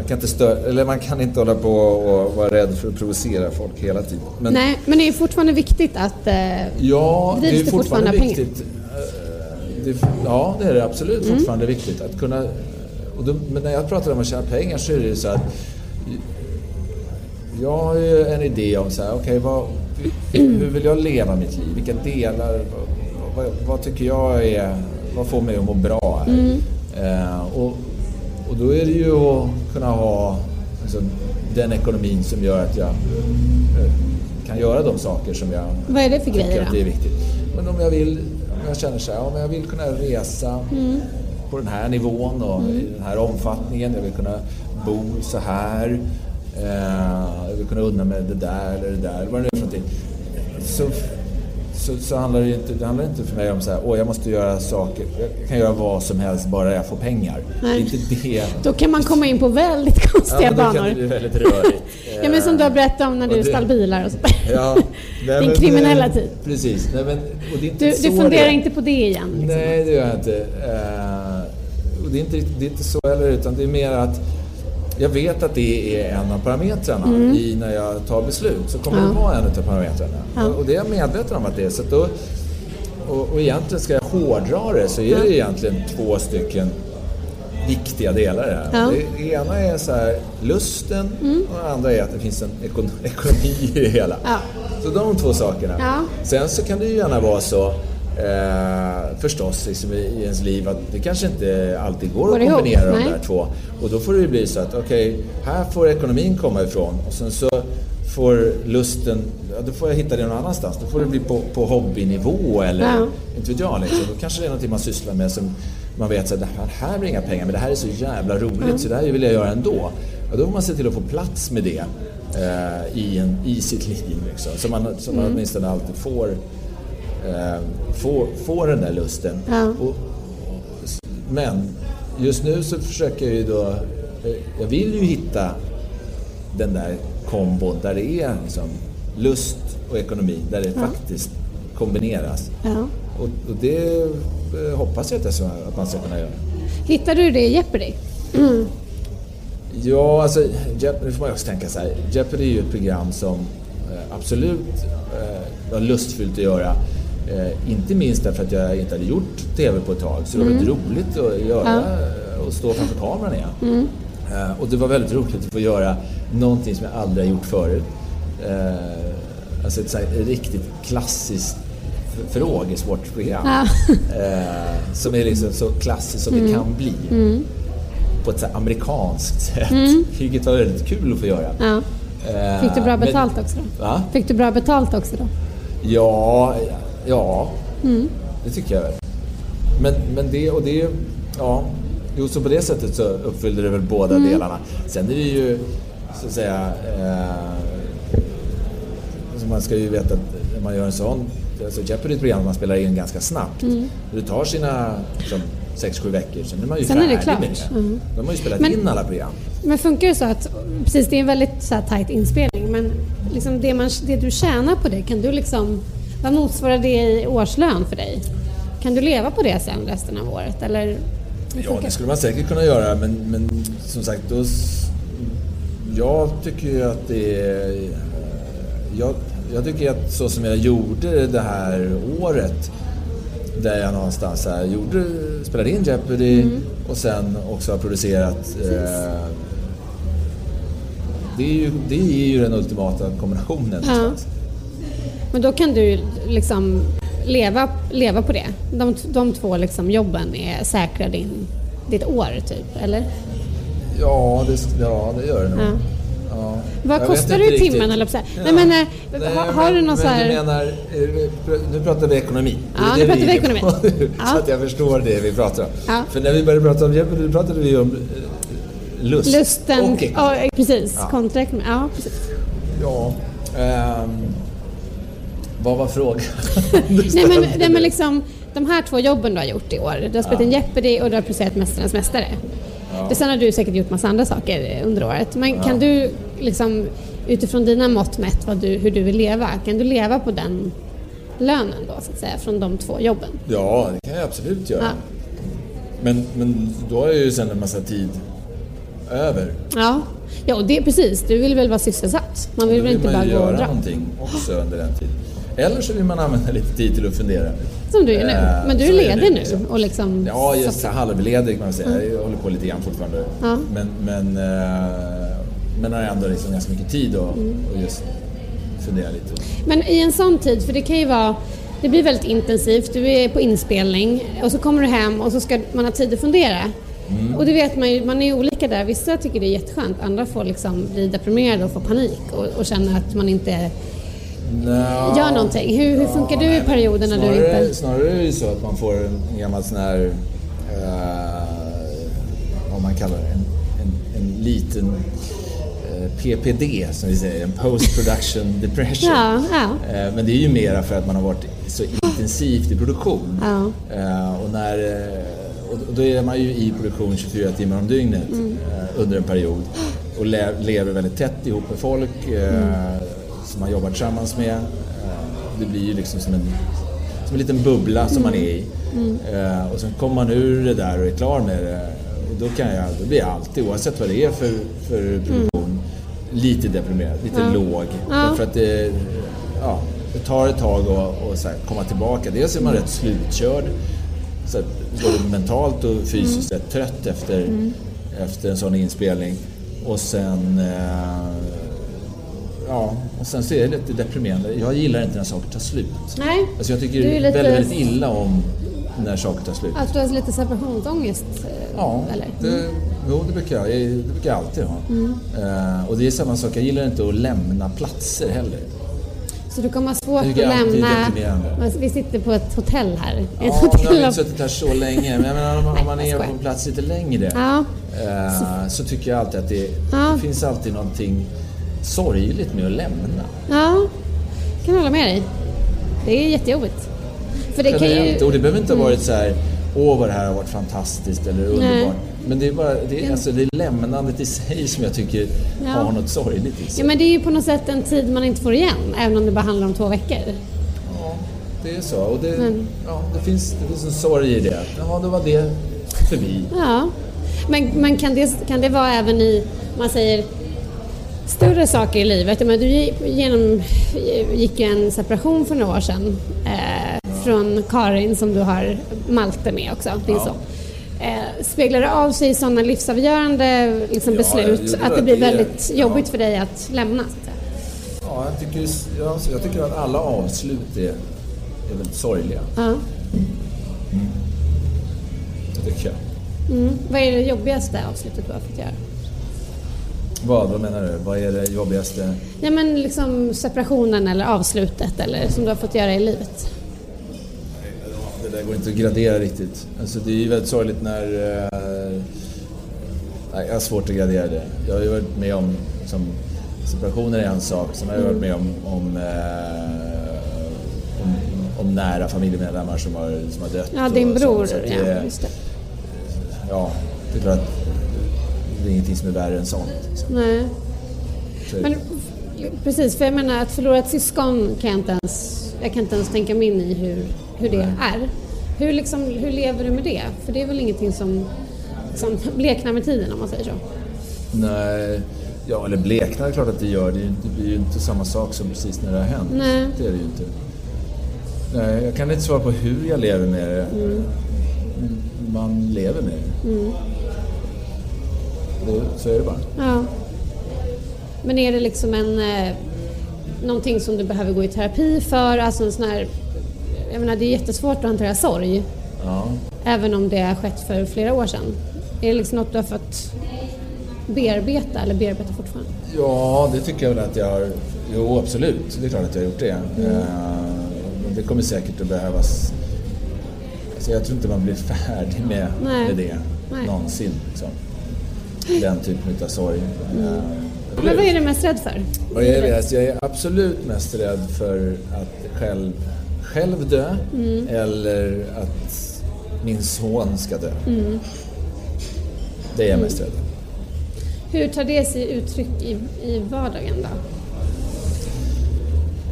Man kan inte stö- eller man kan inte hålla på och vara rädd för att provocera folk hela tiden. Men, Nej, men det är fortfarande viktigt att... Eh, Ja, det är det fortfarande av pengar? viktigt. Eh, Det, ja, det är det absolut Mm. fortfarande viktigt. Att kunna, och då, men när jag pratar om att tjäna pengar så är det ju så att jag har ju en idé om så här, okej, vad, hur vill jag leva mitt liv? Vilka delar, vad, vad, vad tycker jag är, vad får mig att må bra här? Mm. Eh, och, och då är det ju att kunna ha liksom, den ekonomin som gör att jag eh, kan göra de saker som jag vad är det för tycker grejer att då? det är viktigt. Men om jag vill, om jag känner så här, om jag vill kunna resa på den här nivån och i den här omfattningen, jag vill kunna bo så här, eh, jag vill kunna unna mig det där eller det där, vad det nu är för någonting. Så, så, så handlar det inte, det handlar inte för mig om så här, åh jag måste göra saker, jag kan göra vad som helst bara jag får pengar. Det är Nej. inte det. Då kan man komma in på väldigt Ja, konstiga men då kan banor. det bli väldigt rörigt. Ja men som du har berättat om när du det- stal bilar och sånt Ja, nej, Din kriminella eh, tid. Precis. Nej, men, Du, så du funderar det- inte på det igen? Liksom. Nej, det gör jag inte. Eh, och det, är inte det är inte så heller, utan det är mer att jag vet att det är en av parametrarna i när jag tar beslut. Så kommer Mm. Ja. det vara en av parametrarna. Ja. Och, det är jag medveten om att det är. Så då, och, och egentligen ska jag hårdra det så är det egentligen två stycken viktiga delar i det här. Mm. Det, ena är så här, lusten och det andra är att det finns en ekon, ekonomi i det hela. Så de två sakerna. Sen så kan det ju gärna vara så eh, förstås liksom, i, i ens liv att det kanske inte alltid går, Går att ihop, kombinera de nej. där två. Och då får det ju bli så att okej, här får ekonomin komma ifrån och sen så får lusten, ja, då får jag hitta det någon annanstans. Då får det bli på, på hobbynivå eller Ja. inte vet jag. Liksom. Då kanske det är någonting man sysslar med som man vet att det här, här blir inga pengar men det här är så jävla roligt så det här vill jag göra ändå. Ja, då får man se till att få plats med det eh, i, en, i sitt liv. Liksom. Så man, så man åtminstone alltid får, eh, får, får den där lusten. Ja. Och, men just nu så försöker jag ju då, eh, jag vill ju hitta den där kombon där det är liksom lust och ekonomi, där det faktiskt kombineras. Ja. Och, och det eh, hoppas jag att, att man ska kunna göra. Hittar du det i Jeopardy? Ja, alltså, Jeopardy, nu får man också tänka så här. Jeopardy är ju ett program som eh, absolut eh, var lustfyllt att göra. Eh, inte minst därför att jag inte hade gjort TV på ett tag. Så det var väldigt roligt att göra eh, och stå framför kameran igen. Eh, och det var väldigt roligt att få göra någonting som jag aldrig har gjort förut. Eh, alltså ett här, riktigt klassiskt frågesportprogram. Ja. Eh, som är liksom så klassiskt som det kan bli. På ett så amerikanskt sätt. Vilket var väldigt kul att få göra. ja. Eh, Fick du bra men- betalt också då? Va? Fick du bra betalt också då? Ja, ja det tycker jag väl. Men, men det och det, ja. Jo, så på det sättet så uppfyllde det väl båda delarna. Sen är det ju, så att säga, eh, så man ska ju veta att när man gör en sån, alltså Jeopardy är ett program man spelar in ganska snabbt. Det tar sina liksom, sex, sju veckor, sen är man ju Sen är det färdig klart. med det. Mm. De har ju spelat Men- in alla program. Men funkar det så att, precis det är en väldigt så här tajt inspelning, men liksom det, man, det du tjänar på det, kan du liksom, vad motsvarar det i årslön för dig? Kan du leva på det sen resten av året? Eller? Ja, det skulle man säkert kunna göra, men, men som sagt, då, jag tycker ju att det är... Jag, jag tycker att så som jag gjorde det här året, där jag någonstans här gjorde, spelade in Jeopardy Mm. och sen också har producerat eh, det, är ju, det är ju den ultimata kombinationen. Ja. någonstans. Men då kan du liksom leva, leva på det. De, de två liksom jobben är säkra din, ditt år typ, eller? Ja, det, ja, det gör det nog. Ja. Ja. Vad Jag kostar det i timmen eller så här? Ja. Nej, men, eh, Nej, har, har du någon så här... Du menar, eh, nu pratar vi ekonomi. Ja, det nu pratar vi ekonomi. Ja. Så att jag förstår det vi pratar om. Ja. För när vi började prata om Jeopardy, pratade vi om eh, lust Lusten, och ekonomi. ja, precis. Ja. Kontra ekonomi. Ja, precis. Ja. ehm, vad var frågan? Nej men, nej men liksom, de här två jobben du har gjort i år. Du har spelat in Jeopardy och du har producerat Mästarnas Mästare. Det sen har du säkert gjort massa andra saker under året. Men kan du liksom utifrån dina mått mätt vad du, hur du vill leva, kan du leva på den lönen då så att säga från de två jobben? Ja, det kan jag absolut göra. Ja. Men, men då har jag ju sen en massa tid över. Ja, ja och det är precis. Du vill väl vara sysselsatt? Man vill Då väl vill inte man bara gå och göra dra? någonting också under den tiden. Eller så vill man använda lite tid till att fundera. Som du är nu. Eh, Men du är ledig nu, liksom. och liksom... Ja, just halvledig kan man säga. Jag håller på lite grann fortfarande. Ja. Men, men, eh, men har ändå liksom ganska mycket tid att Mm. och just fundera lite. Men i en sån tid, för det kan ju vara det blir väldigt intensivt, du är på inspelning och så kommer du hem och så ska man ha tid att fundera. Mm. Och det vet man ju, man är ju olika där. Vissa tycker det är jätteskönt, andra får liksom bli deprimerade och få panik och, och känna att man inte Nja, gör någonting. Hur, hur funkar du i nej, perioder när du snarare, inte... Snarare är det så att man får en gammal sån här, eh, vad man kallar det, en, en, en liten eh, PPD som vi säger, en post production depression. Ja, ja. Eh, Men det är ju mera för att man har varit så intensivt i produktion. Ja. Och, när, och då är man ju i produktion 24 timmar om dygnet Mm. under en period och le- lever väldigt tätt ihop med folk Mm. Som man jobbar tillsammans med. Eh, Det blir ju liksom som en, som en liten bubbla som man är i. Mm. Och sen kommer man ur det där och är klar med det. Och då, kan jag, då blir jag alltid, oavsett vad det är för, för produktion, lite deprimerad, lite låg. Ja. Därför att det, ja, det tar ett tag att, att så här, komma tillbaka. Dels är man rätt slutkörd, så att, både mentalt och fysiskt rätt trött efter, efter en sån inspelning. Och sen, eh, ja, och sen så är det lite deprimerande. Jag gillar inte när saker tar slut. Nej, Alltså jag tycker Du är lite- väldigt, väldigt illa om när saker tar slut. att du har lite separationsångest? eh, Ja, Eller? det, jo, det, brukar jag, det brukar jag alltid ha. Eh, och det är samma sak, jag gillar inte att lämna platser heller. Så du kommer ha svårt att jag lämna... Vi sitter på ett hotell här. Ett Ja, har hotell vi av- inte suttit här så länge, men jag menar, om, man- om man jag är på en plats lite längre Ja. eh, så tycker jag alltid att det, Ja. det finns alltid någonting sorgligt med att lämna. Ja, kan hålla med dig. Det är jättejobbigt. För det kan ju... Mm. Generellt. Och det behöver inte ha varit så här, åh vad det här har varit fantastiskt eller underbart. Men det är bara det är, alltså, det är lämnandet i sig som jag tycker Ja. har något sorgligt i sig. Ja, men det är ju på något sätt en tid man inte får igen, även om det bara handlar om två veckor. Ja, det är så. Och det, Men- ja, det, finns, det finns en sorg i det. Ja, då var det förbi. Ja. Men, men kan, det, kan det vara även i, man säger, större saker i livet? Menar, du genom, gick ju en separation för några år sedan eh, från Karin som du har Malte med också, din Ja. son. Eh, speglar det av sig i sådana livsavgörande liksom, Ja, beslut att det blir Det väldigt ja. jobbigt för dig att lämna? Ja, jag, tycker, ja, jag tycker att alla avslut är, är väldigt sorgliga. Ja. Det tycker jag. Mm. Vad är det jobbigaste avslutet du har fått göra? Vad, vad menar du? Vad är det jobbigaste? Ja, men liksom separationen eller avslutet eller som du har fått göra i livet. Det där går inte att gradera riktigt. Alltså, det är ju väldigt sorgligt när... Eh, nej, jag har svårt att gradera det. Jag har ju varit med om... Som, separationer är en sak. Sen har jag varit med om, om, eh, om, om nära familjemedlemmar som har, som har dött. Ja, din bror. sånt. Så att ja, det, just det. ja, det är klart det är ingenting som är värre än sånt. Liksom. Nej. Så, Men precis, för jag menar att förlora ett syskon kan jag inte ens, jag kan inte ens tänka mig in i hur, hur det är. Hur, liksom, hur lever du med det? För det är väl ingenting som, som bleknar med tiden om man säger så. Nej, ja eller bleknar är klart att det gör. Det, är ju inte- det blir ju inte samma sak som precis när det har hänt. Nej. Det är det ju inte. Nej, jag kan inte svara på hur jag lever med det. Mm. Man lever med det. Mm. Det. Så är det bara. Ja. Men är det liksom en... Eh, någonting som du behöver gå i terapi för? Alltså en sån här... Jag menar, det är jättesvårt att hantera sorg. Ja. Även om det har skett för flera år sedan. Är det liksom något du har fått bearbeta eller bearbeta fortfarande? Ja, det tycker jag väl att jag har. Jo, absolut. Det är klart att jag har gjort det. Mm. Uh, det kommer säkert att behövas... Alltså jag tror inte man blir färdig med, med det Nej. någonsin. Liksom. Den typen av sorg. Mm. Men vad är du mest rädd för? Vad är det? Alltså jag är absolut mest rädd för att själv, själv dö mm. eller att min son ska dö. Mm. Det är jag mest rädd för. Hur tar det sig uttryck i, i vardagen då?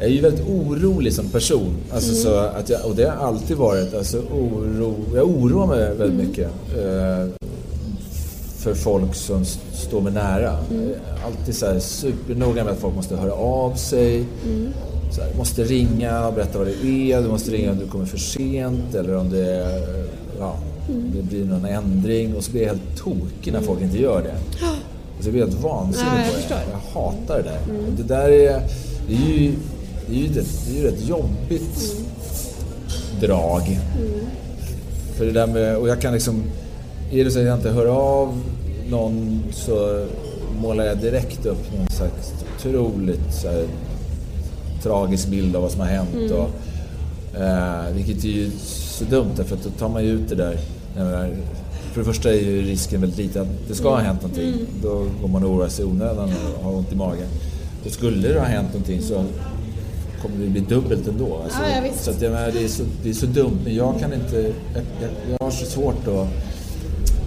Jag är ju väldigt orolig som person. Alltså mm. så att jag, och det har alltid varit. Alltså oro, jag oroar mig väldigt mm. mycket. Eh, för folk som står mig nära. Mm. Alltid så här supernoga med att folk måste höra av sig. Mm. Så här, måste ringa och berätta vad det är. Du måste ringa om du kommer för sent eller om det, ja, mm. det blir någon ändring. Och så blir jag helt tokig när folk inte gör det. Alltså jag blir helt vansinnig ja, på det. Jag hatar det där. Mm. Det där är, det är ju, det är ju, det, det är ju rätt jobbigt mm. drag. Mm. För det där med, och jag kan liksom, är det så att jag inte hör av någon så målar jag direkt upp någon slags otroligt så här, tragisk bild av vad som har hänt. Mm. Och, eh, vilket är ju så dumt därför att då tar man ju ut det där. Menar, för det första är ju risken väldigt liten att det ska ha hänt någonting. Mm. Då går man och oroar sig i onödan och har ont i magen. Och skulle det ha hänt någonting så kommer det bli dubbelt ändå. Alltså, ja, så att, jag menar, det, är så, det är så dumt, men jag kan inte... Jag, jag, jag har så svårt att,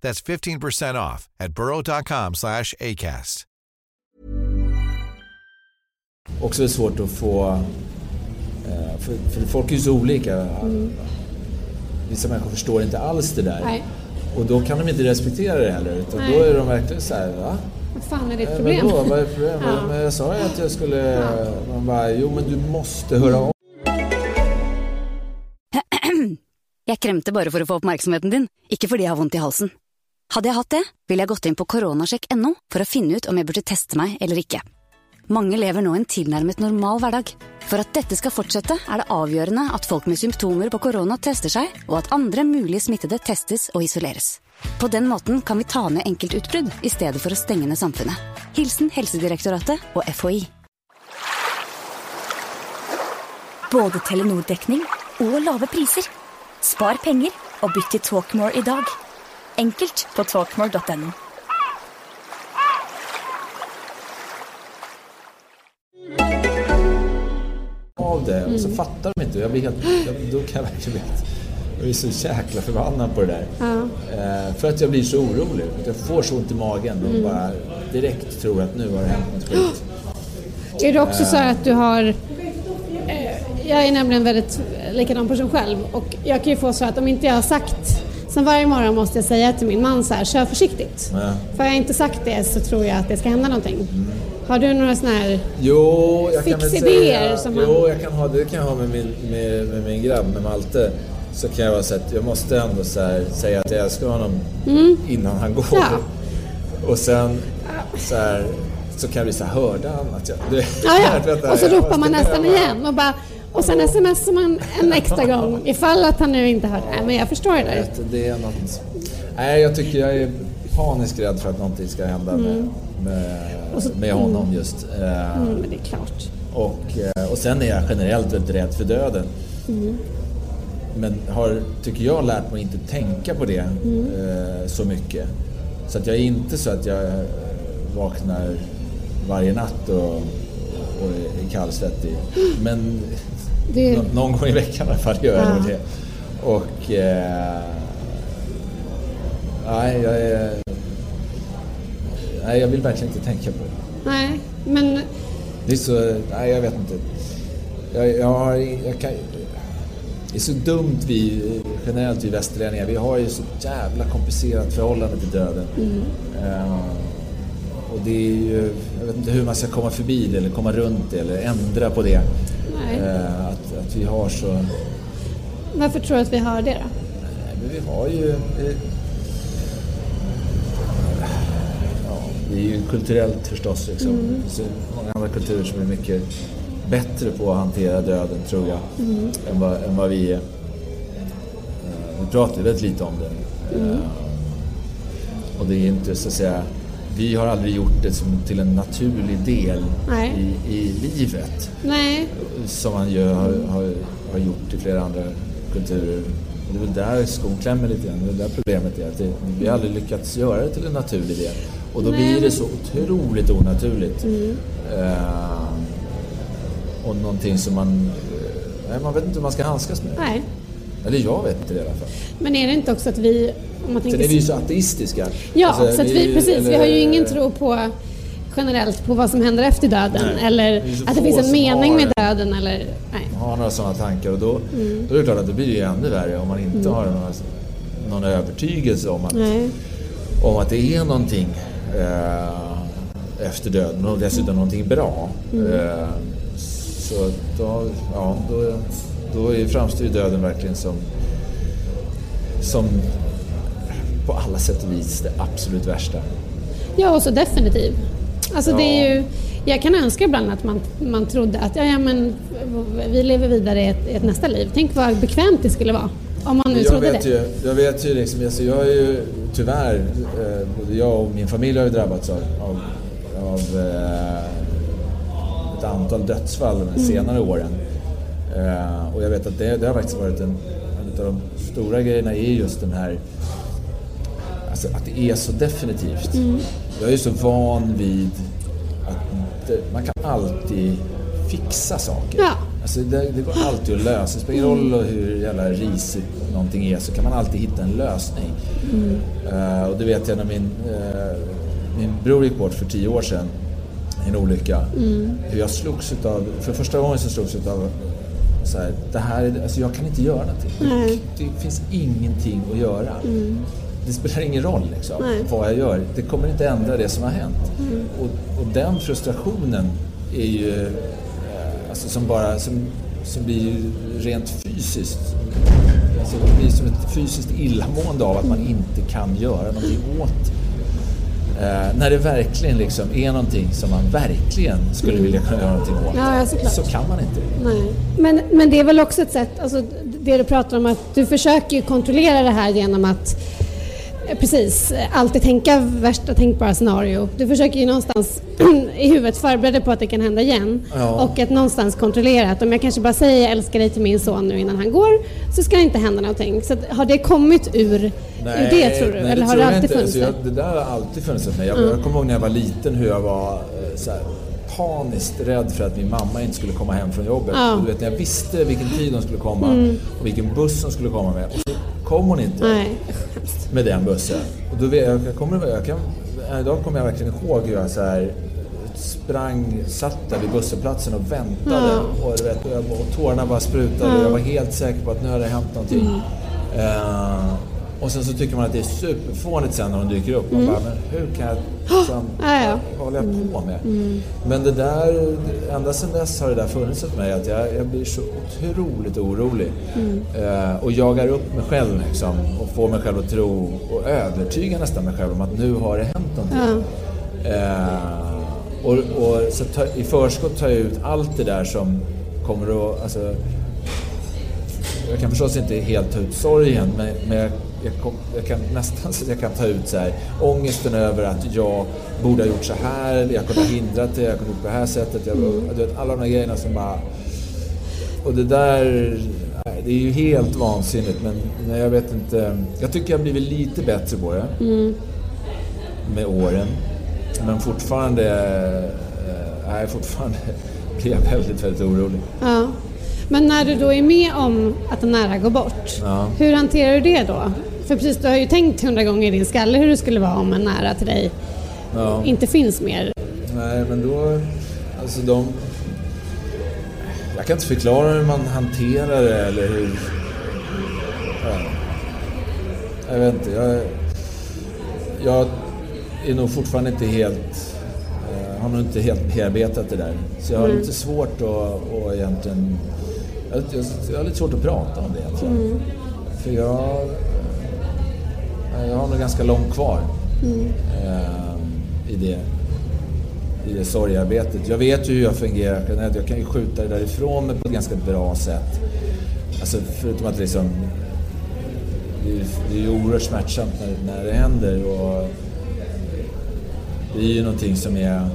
That's 15% off at burrow.com slash ACAST. Också svårt att få... För, för folk är ju så olika. Mm. Vissa människor förstår inte alls det där. Nej. Och då kan de inte respektera det heller. Utan då är de verkligen så här, va? Vad fan är ditt problem? Eh, vadå, vad är problemet? ja. Men jag sa ju att jag skulle... Ja. Man bara, jo men du måste höra av Jeg kremter bare for å få oppmerksomheten din, ikke fordi jeg har vondt i halsen. Hade jag haft det, ville jag gått in på coronasjekk.no för att finna ut om jag borde testa mig eller inte. Många lever nu en tillnärmet normal vardag. För att detta ska fortsätta är det avgörande att folk med symptomer på corona testar sig och att andra möjliga smittade testas och isoleras. På den måten kan vi ta ned enkeltutbrudd i istället för att stänga ner samhället. Hilsen Helsedirektoratet och FHI. Både Telenor-täckning och lave priser. Spar pengar och byt till Talkmore idag. dag. Enkelt på talkmore.no. av det och så fattar de inte. Jag blir helt, då kan jag verkligen jag blir så jäkla förbannad på det där. Ja. Eh, för att jag blir så orolig. Jag får så ont i magen och mm. bara direkt tror att nu har det hänt något skit. Är det också så att du har... Eh, jag är nämligen väldigt likadan person själv och jag kan ju få så att om inte jag har sagt Sen varje morgon måste jag säga till min man så här, kör försiktigt. Ja. För har jag inte sagt det så tror jag att det ska hända någonting. Mm. Har du några sådana här jo, jag fixidéer? Som man... Jo, jag kan ha, det kan jag ha med min, med, med min grabb, med Malte. Så kan jag vara så att jag måste ändå här, säga att jag älskar honom mm. innan han går. Ja. Och sen så, här, så kan bli så här, hörde han att jag... Du, ja, ja. och så ropar man nästan igen och bara och sen smsar man en extra gång ifall att han nu inte hörde. Nej, men jag förstår det där. Det är något... Nej, jag tycker jag är paniskt rädd för att någonting ska hända med, mm. med, så, med honom just. Eh, mm, men det är klart. Och, eh, och sen är jag generellt väldigt rädd för döden. Mm. Men har, tycker jag, lärt mig att inte tänka på det mm. eh, så mycket. Så att jag är inte så att jag vaknar varje natt och, och är kallsvettig. Men Det, Nå- någon gång i veckan i alla fall gör jag det. Och... Eh, nej, jag är... Nej, jag vill verkligen inte tänka på det. nej, men Det är så... Nej, jag vet inte. Jag, jag har... Jag kan, det är så dumt vi, generellt vi västerlänningar, vi har ju så jävla komplicerat förhållande till döden. Eh, och det är ju, jag vet inte hur man ska komma förbi det eller komma runt det eller ändra på det. Nej. Eh, att, att vi har så... varför tror du att vi har det då? Nej, men vi har ju... eh, Ja, det är ju kulturellt förstås. Liksom. Det finns många andra kulturer som är mycket bättre på att hantera döden, tror jag, än, vad, än vad vi är. Eh, Vi pratar väldigt lite om det. Eh, Och det är inte så att säga... Vi har aldrig gjort det som till en naturlig del i, i livet Nej, som man ju har, har, har gjort i flera andra kulturer. Och det är väl där skon klämmer lite grann. Det är där problemet är. Att det, vi har aldrig lyckats göra det till en naturlig del. Och då Nej. blir det så otroligt onaturligt. Mm. Eh, och någonting som man... Nej, man vet inte hur man ska handskas med. nej. Eller jag vet inte det i alla fall. Men är det inte också att vi, om man Sen tänker är vi ju så ateistiska. Ja, Alltså, så att vi, precis, vi eller- har ju ingen tro på generellt på vad som händer efter döden Nej, eller det att det finns en mening har med döden eller nej. har några sådana tankar och då, Mm. då är det klart att det blir ju ännu värre om man inte har någon, någon övertygelse om att, Nej. om att det är någonting eh, efter döden och dessutom någonting bra. Mm. Eh, så då, ja, då, då är, framstår ju döden verkligen som, som på alla sätt och vis det absolut värsta. Ja, och så definitiv. Alltså det är Ja. ju, jag kan önska ibland att man, man trodde att ja, ja, men vi lever vidare i ett, i ett nästa liv. Tänk vad bekvämt det skulle vara om man nu jag trodde vet det. Ju, jag vet ju liksom, alltså jag är ju tyvärr, eh, både jag och min familj har ju drabbats av, av, av eh, ett antal dödsfall Mm. de senare åren. Eh, och jag vet att det, det har faktiskt varit en, en av de stora grejerna är just den här, alltså att det är så definitivt. Mm. Jag är ju så van vid att det, man kan alltid fixa saker. Ja. Alltså det, det går alltid att lösa. Det spelar ingen roll hur jävla risigt någonting är så kan man alltid hitta en lösning. Eh, och det vet jag när min, eh, min bror gick bort för tio år sedan i en olycka. Hur jag slogs utav, för första gången så slogs jag utav så här, det här, är- alltså jag kan inte göra någonting. Nej. Det, det finns ingenting att göra. Det spelar ingen roll liksom, Nej. vad jag gör. Det kommer inte ändra det som har hänt. Och, och den frustrationen är ju eh, alltså som bara som, som blir rent fysiskt. Alltså det blir som ett fysiskt illamående av att man inte kan göra någonting åt Eh, när det verkligen liksom är någonting som man verkligen skulle vilja kunna göra någonting åt. Ja, ja, så kan man inte det. Nej. Men, men det är väl också ett sätt, alltså det du pratar om att du försöker kontrollera det här genom att precis eh, alltid tänka värsta tänkbara scenario. Du försöker ju någonstans i huvudet förbereda på att det kan hända igen Ja. och att någonstans kontrollera att om jag kanske bara säger jag älskar dig till min son nu innan han går så ska det inte hända någonting. Så har det kommit ur, ur det tror du? nej, Eller har det jag alltid funnits Alltså, jag, det där har alltid funnits hos mig. Jag, jag kommer ihåg när jag var liten hur jag var eh, så här, paniskt rädd för att min mamma inte skulle komma hem från jobbet. Ja. Mm. Du vet, när jag visste vilken tid hon skulle komma och vilken buss hon skulle komma med. Kom hon inte Nej. med den bussen. Och då vet jag, jag kommer, jag kan, idag kommer jag verkligen ihåg hur jag så här sprang, satt där vid busshållplatsen och väntade. Ja. Och, vet, och, tårarna bara sprutade och jag var helt säker på att nu har det hänt någonting. Mm. Eh, och sen så tycker man att det är superfånigt sen när de dyker upp. Man bara, men hur kan jag liksom, Mm. Ja, ja. vad håller jag på med? Men det där, ända sedan dess har det där funnits hos mig att jag, jag blir så otroligt orolig. Eh, och jagar upp mig själv liksom, och får mig själv att tro och övertyga nästan mig själv om att nu har det hänt någonting. Eh, och, och så ta, i förskott tar jag ut allt det där som kommer att, alltså, jag kan förstås inte helt ta ut sorgen men, men jag, jag, kom, jag kan nästan jag kan ta ut så här, ångesten över att jag borde ha gjort så här, jag kunde ha hindrat det, jag kunde ha gjort på det här sättet. Jag, du vet, alla de här grejerna som bara... Och det där, det är ju helt vansinnigt men, men jag vet inte. Jag tycker jag har blivit lite bättre på det med åren. Men fortfarande, eh, nej, fortfarande blir jag väldigt, väldigt orolig. Ja. Men när du då är med om att en nära går bort, Ja. hur hanterar du det då? För precis, du har ju tänkt hundra gånger i din skalle hur det skulle vara om en nära till dig Ja. inte finns mer. Nej, men då... Alltså de... Jag kan inte förklara hur man hanterar det eller hur... Ja. Jag vet inte. Jag, jag är nog fortfarande inte helt... eh, har nog inte helt bearbetat det där. Så jag har lite svårt att, att egentligen... Jag, jag, jag har lite svårt att prata om det egentligen. För jag... eh, Jag har nog ganska långt kvar eh, i det i det sorgearbetet. Jag vet ju hur jag fungerar generellt. Jag kan ju skjuta det därifrån mig på ett ganska bra sätt. Alltså förutom att liksom... Det är, det är ju oerhört smärtsamt när, när det händer och det är ju någonting som är...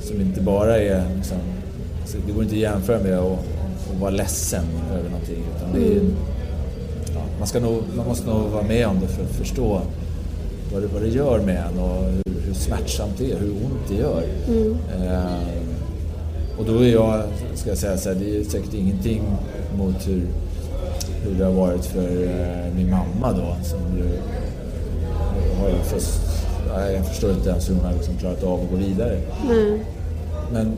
Som inte bara är liksom... alltså, Det går inte att jämföra med att, att vara ledsen över någonting. Utan det är, ja, man, ska nog, man måste nog vara med om det för att förstå vad det, vad det gör med en och hur, hur smärtsamt det är, hur ont det gör. Eh, och då är jag, ska jag säga så här, det är säkert ingenting mot hur, hur det har varit för eh, min mamma då som ju har ju först, jag förstår inte ens hur hon har liksom klarat av att gå vidare. Nej. Men,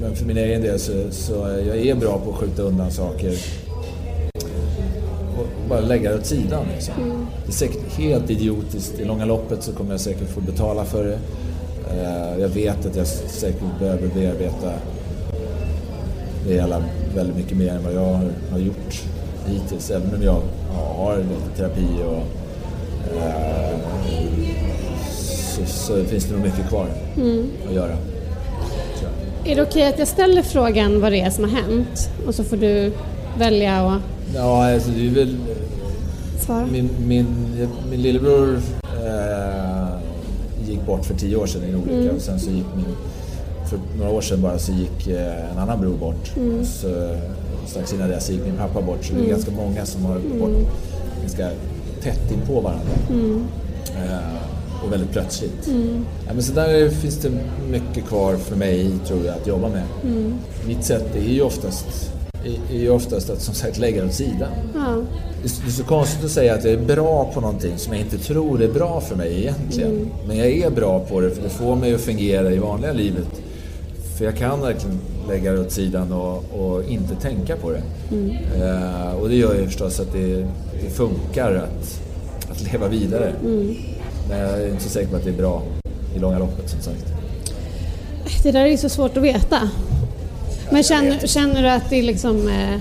men för min egen del så, så jag är bra på att skjuta undan saker bara lägga det åt sidan. Liksom. Det är säkert helt idiotiskt. I långa loppet så kommer jag säkert få betala för det. Eh, Jag vet att jag säkert behöver bearbeta det hela väldigt mycket mer än vad jag har- gjort hittills. Även om jag har lite terapi och eh, så, så finns det nog mycket kvar att göra. Är det okej att jag ställer frågan vad det är som har hänt och så får du välja och Ja, alltså det är väl... svara? Min, min, min lillebror eh, gick bort för tio år sedan i en olycka och sen så gick min... För några år sedan bara så gick eh, en annan bror bort. Och så, strax innan det så gick min pappa bort. Så det är ganska många som har gått bort ganska tätt in på varandra. Eh, och väldigt plötsligt. Ja, men så där finns det mycket kvar för mig tror jag att jobba med. Mitt sätt är ju oftast, är, ju oftast att som sagt lägga det åt sidan. Ja. Det är så konstigt att säga att jag är bra på någonting som jag inte tror är bra för mig egentligen. Men jag är bra på det för det får mig att fungera i vanliga livet. För jag kan verkligen lägga det åt sidan och, och inte tänka på det. Eh, och det gör ju förstås att det, det funkar att, att leva vidare. Men jag är inte så säker på att det är bra i långa loppet som sagt. Det där är ju så svårt att veta. Men känner, känner du att det är liksom... Eh,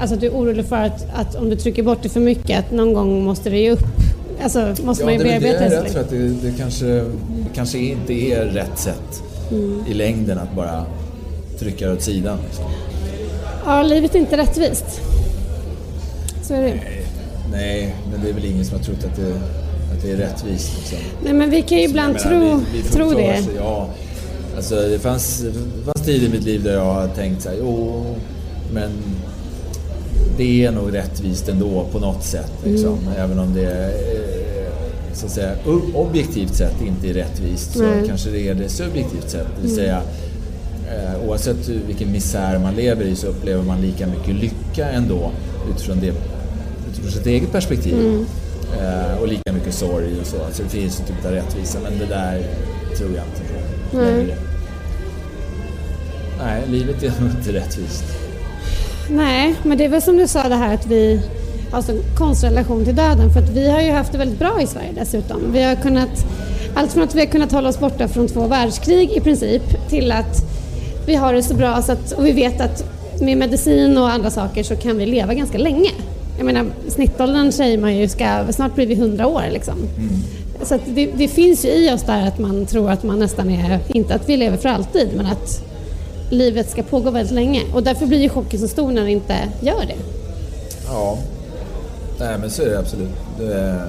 alltså att du är orolig för att, att om du trycker bort det för mycket att någon gång måste det ge upp? Alltså måste man ju det, väl det bearbeta jag är det. rädd för att det, det, kanske, det kanske inte är rätt sätt i längden att bara trycka det åt sidan. Liksom. Ja, livet är inte rättvist. Så är det ju. Nej, men det är väl ingen som har trott att det, att det är rättvist. Liksom. Nej, men vi kan ju ibland menar, tro, vi- vi tro det. oss- Ja, alltså det fanns, det fanns tid i mitt liv där jag har tänkt så här, jo, men det är nog rättvist ändå på något sätt. Liksom. Mm. Även om det är, så att säga, objektivt sett inte är rättvist så Nej. kanske det är det subjektivt sett. Det vill Mm. säga, eh, oavsett vilken misär man lever i så upplever man lika mycket lycka ändå utifrån, det, utifrån sitt eget perspektiv. Mm. Eh, och lika mycket sorg och så. Alltså det finns en typ av rättvisa men det där tror jag inte på längre. Nej, livet är nog inte rättvist. Nej, men det är väl som du sa det här att vi har så konstig relation till döden för att vi har ju haft det väldigt bra i Sverige dessutom. Vi har kunnat, allt från att vi har kunnat hålla oss borta från två världskrig i princip till att vi har det så bra så att, och vi vet att med medicin och andra saker så kan vi leva ganska länge. Jag menar snittåldern säger man ju ska, snart blir vi 100 år liksom. Så att det, det finns ju i oss där att man tror att man nästan är, inte att vi lever för alltid, men att livet ska pågå väldigt länge. Och därför blir ju chocken så stor när det inte gör det. Ja, nej men så är det absolut. Det,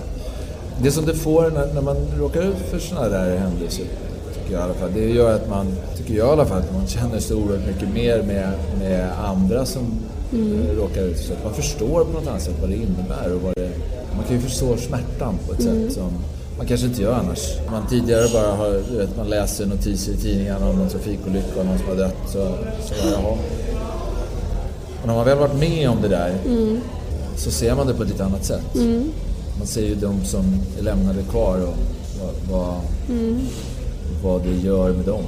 det som det får när, när man råkar ut för sådana där händelser, tycker jag i alla fall, det gör att man, tycker jag i alla fall, att man känner sig oerhört mycket mer med, med andra som eh, råkar ut för. Man förstår på något annat sätt vad det innebär och vad det, man kan ju förstå smärtan på ett sätt som man kanske inte gör annars. Man tidigare bara har, vet, man läser notiser i tidningarna om någon trafikolycka och någon som har dött så, så jaha. Men har man väl varit med om det där så ser man det på ett lite annat sätt. Man ser ju de som är lämnade kvar och vad, vad, vad det gör med dem.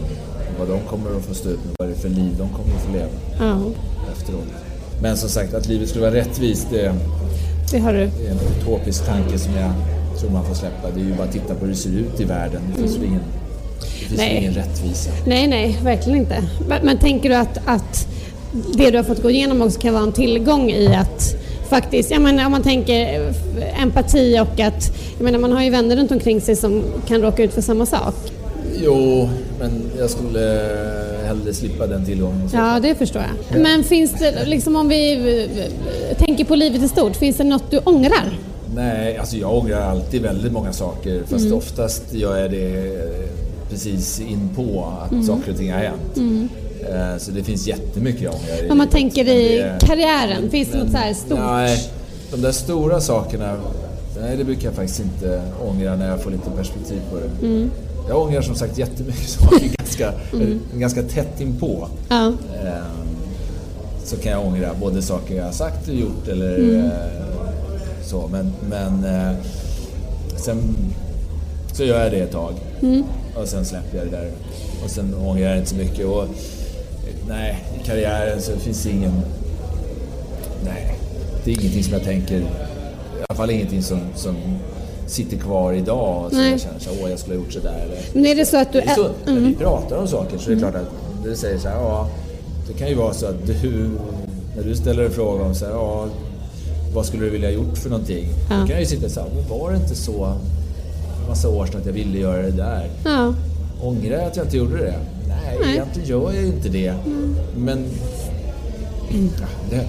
Vad de kommer att få stå ut med, vad det är för liv de kommer att få leva Ja, efteråt. Men som sagt, att livet skulle vara rättvist, det det du. är en utopisk tanke som jag tror man får släppa. Det är ju bara att titta på hur det ser ut i världen. Det finns väl ingen, det finns Nej. ingen rättvisa. Nej, nej, verkligen inte. Men, men tänker du att, att det du har fått gå igenom också kan vara en tillgång i att faktiskt, jag menar, om man tänker eh, empati och att, jag menar man har ju vänner runt omkring sig som kan råka ut för samma sak. Jo, men jag skulle hellre slippa den tillgången. Ja, det förstår jag. Men finns det, liksom om vi eh, tänker på livet i stort, finns det något du ångrar? Nej, alltså jag ångrar alltid väldigt många saker. Fast Mm. oftast gör jag det eh, precis in på att Mm. saker och ting har hänt. Eh, Så det finns jättemycket jag ångrar. Om man tänker i det- karriären, finns det något så här stort? Nej, de där stora sakerna, nej det brukar jag faktiskt inte ångra när jag får lite perspektiv på det. Mm. Jag ångrar som sagt jättemycket saker ganska, ganska tätt inpå. Ja. Ehm, så kan jag ångra både saker jag har sagt och gjort eller Mm. Så. Men, men eh, sen så gör jag det ett tag Mm. och sen släpper jag det där. Och sen ångrar jag inte så mycket. Och, nej, i karriären så finns det ingen... Nej, det är ingenting som jag tänker... I alla fall ingenting som, som sitter kvar idag och som jag känner så åh jag skulle ha gjort sådär. Eller, Men är det så att du... det är så, ä- när Mm. vi pratar om saker så är det klart att du säger så här, ja, det kan ju vara så att du, när du ställer en fråga om så här, ja, vad skulle du vilja ha gjort för någonting? Ja. Då kan jag ju sitta så här, var det inte så för massa år sedan att jag ville göra det där? Ja. Ångrar jag att jag inte gjorde det? Nej, Nej. egentligen gör jag ju inte det. Men... Ja, det...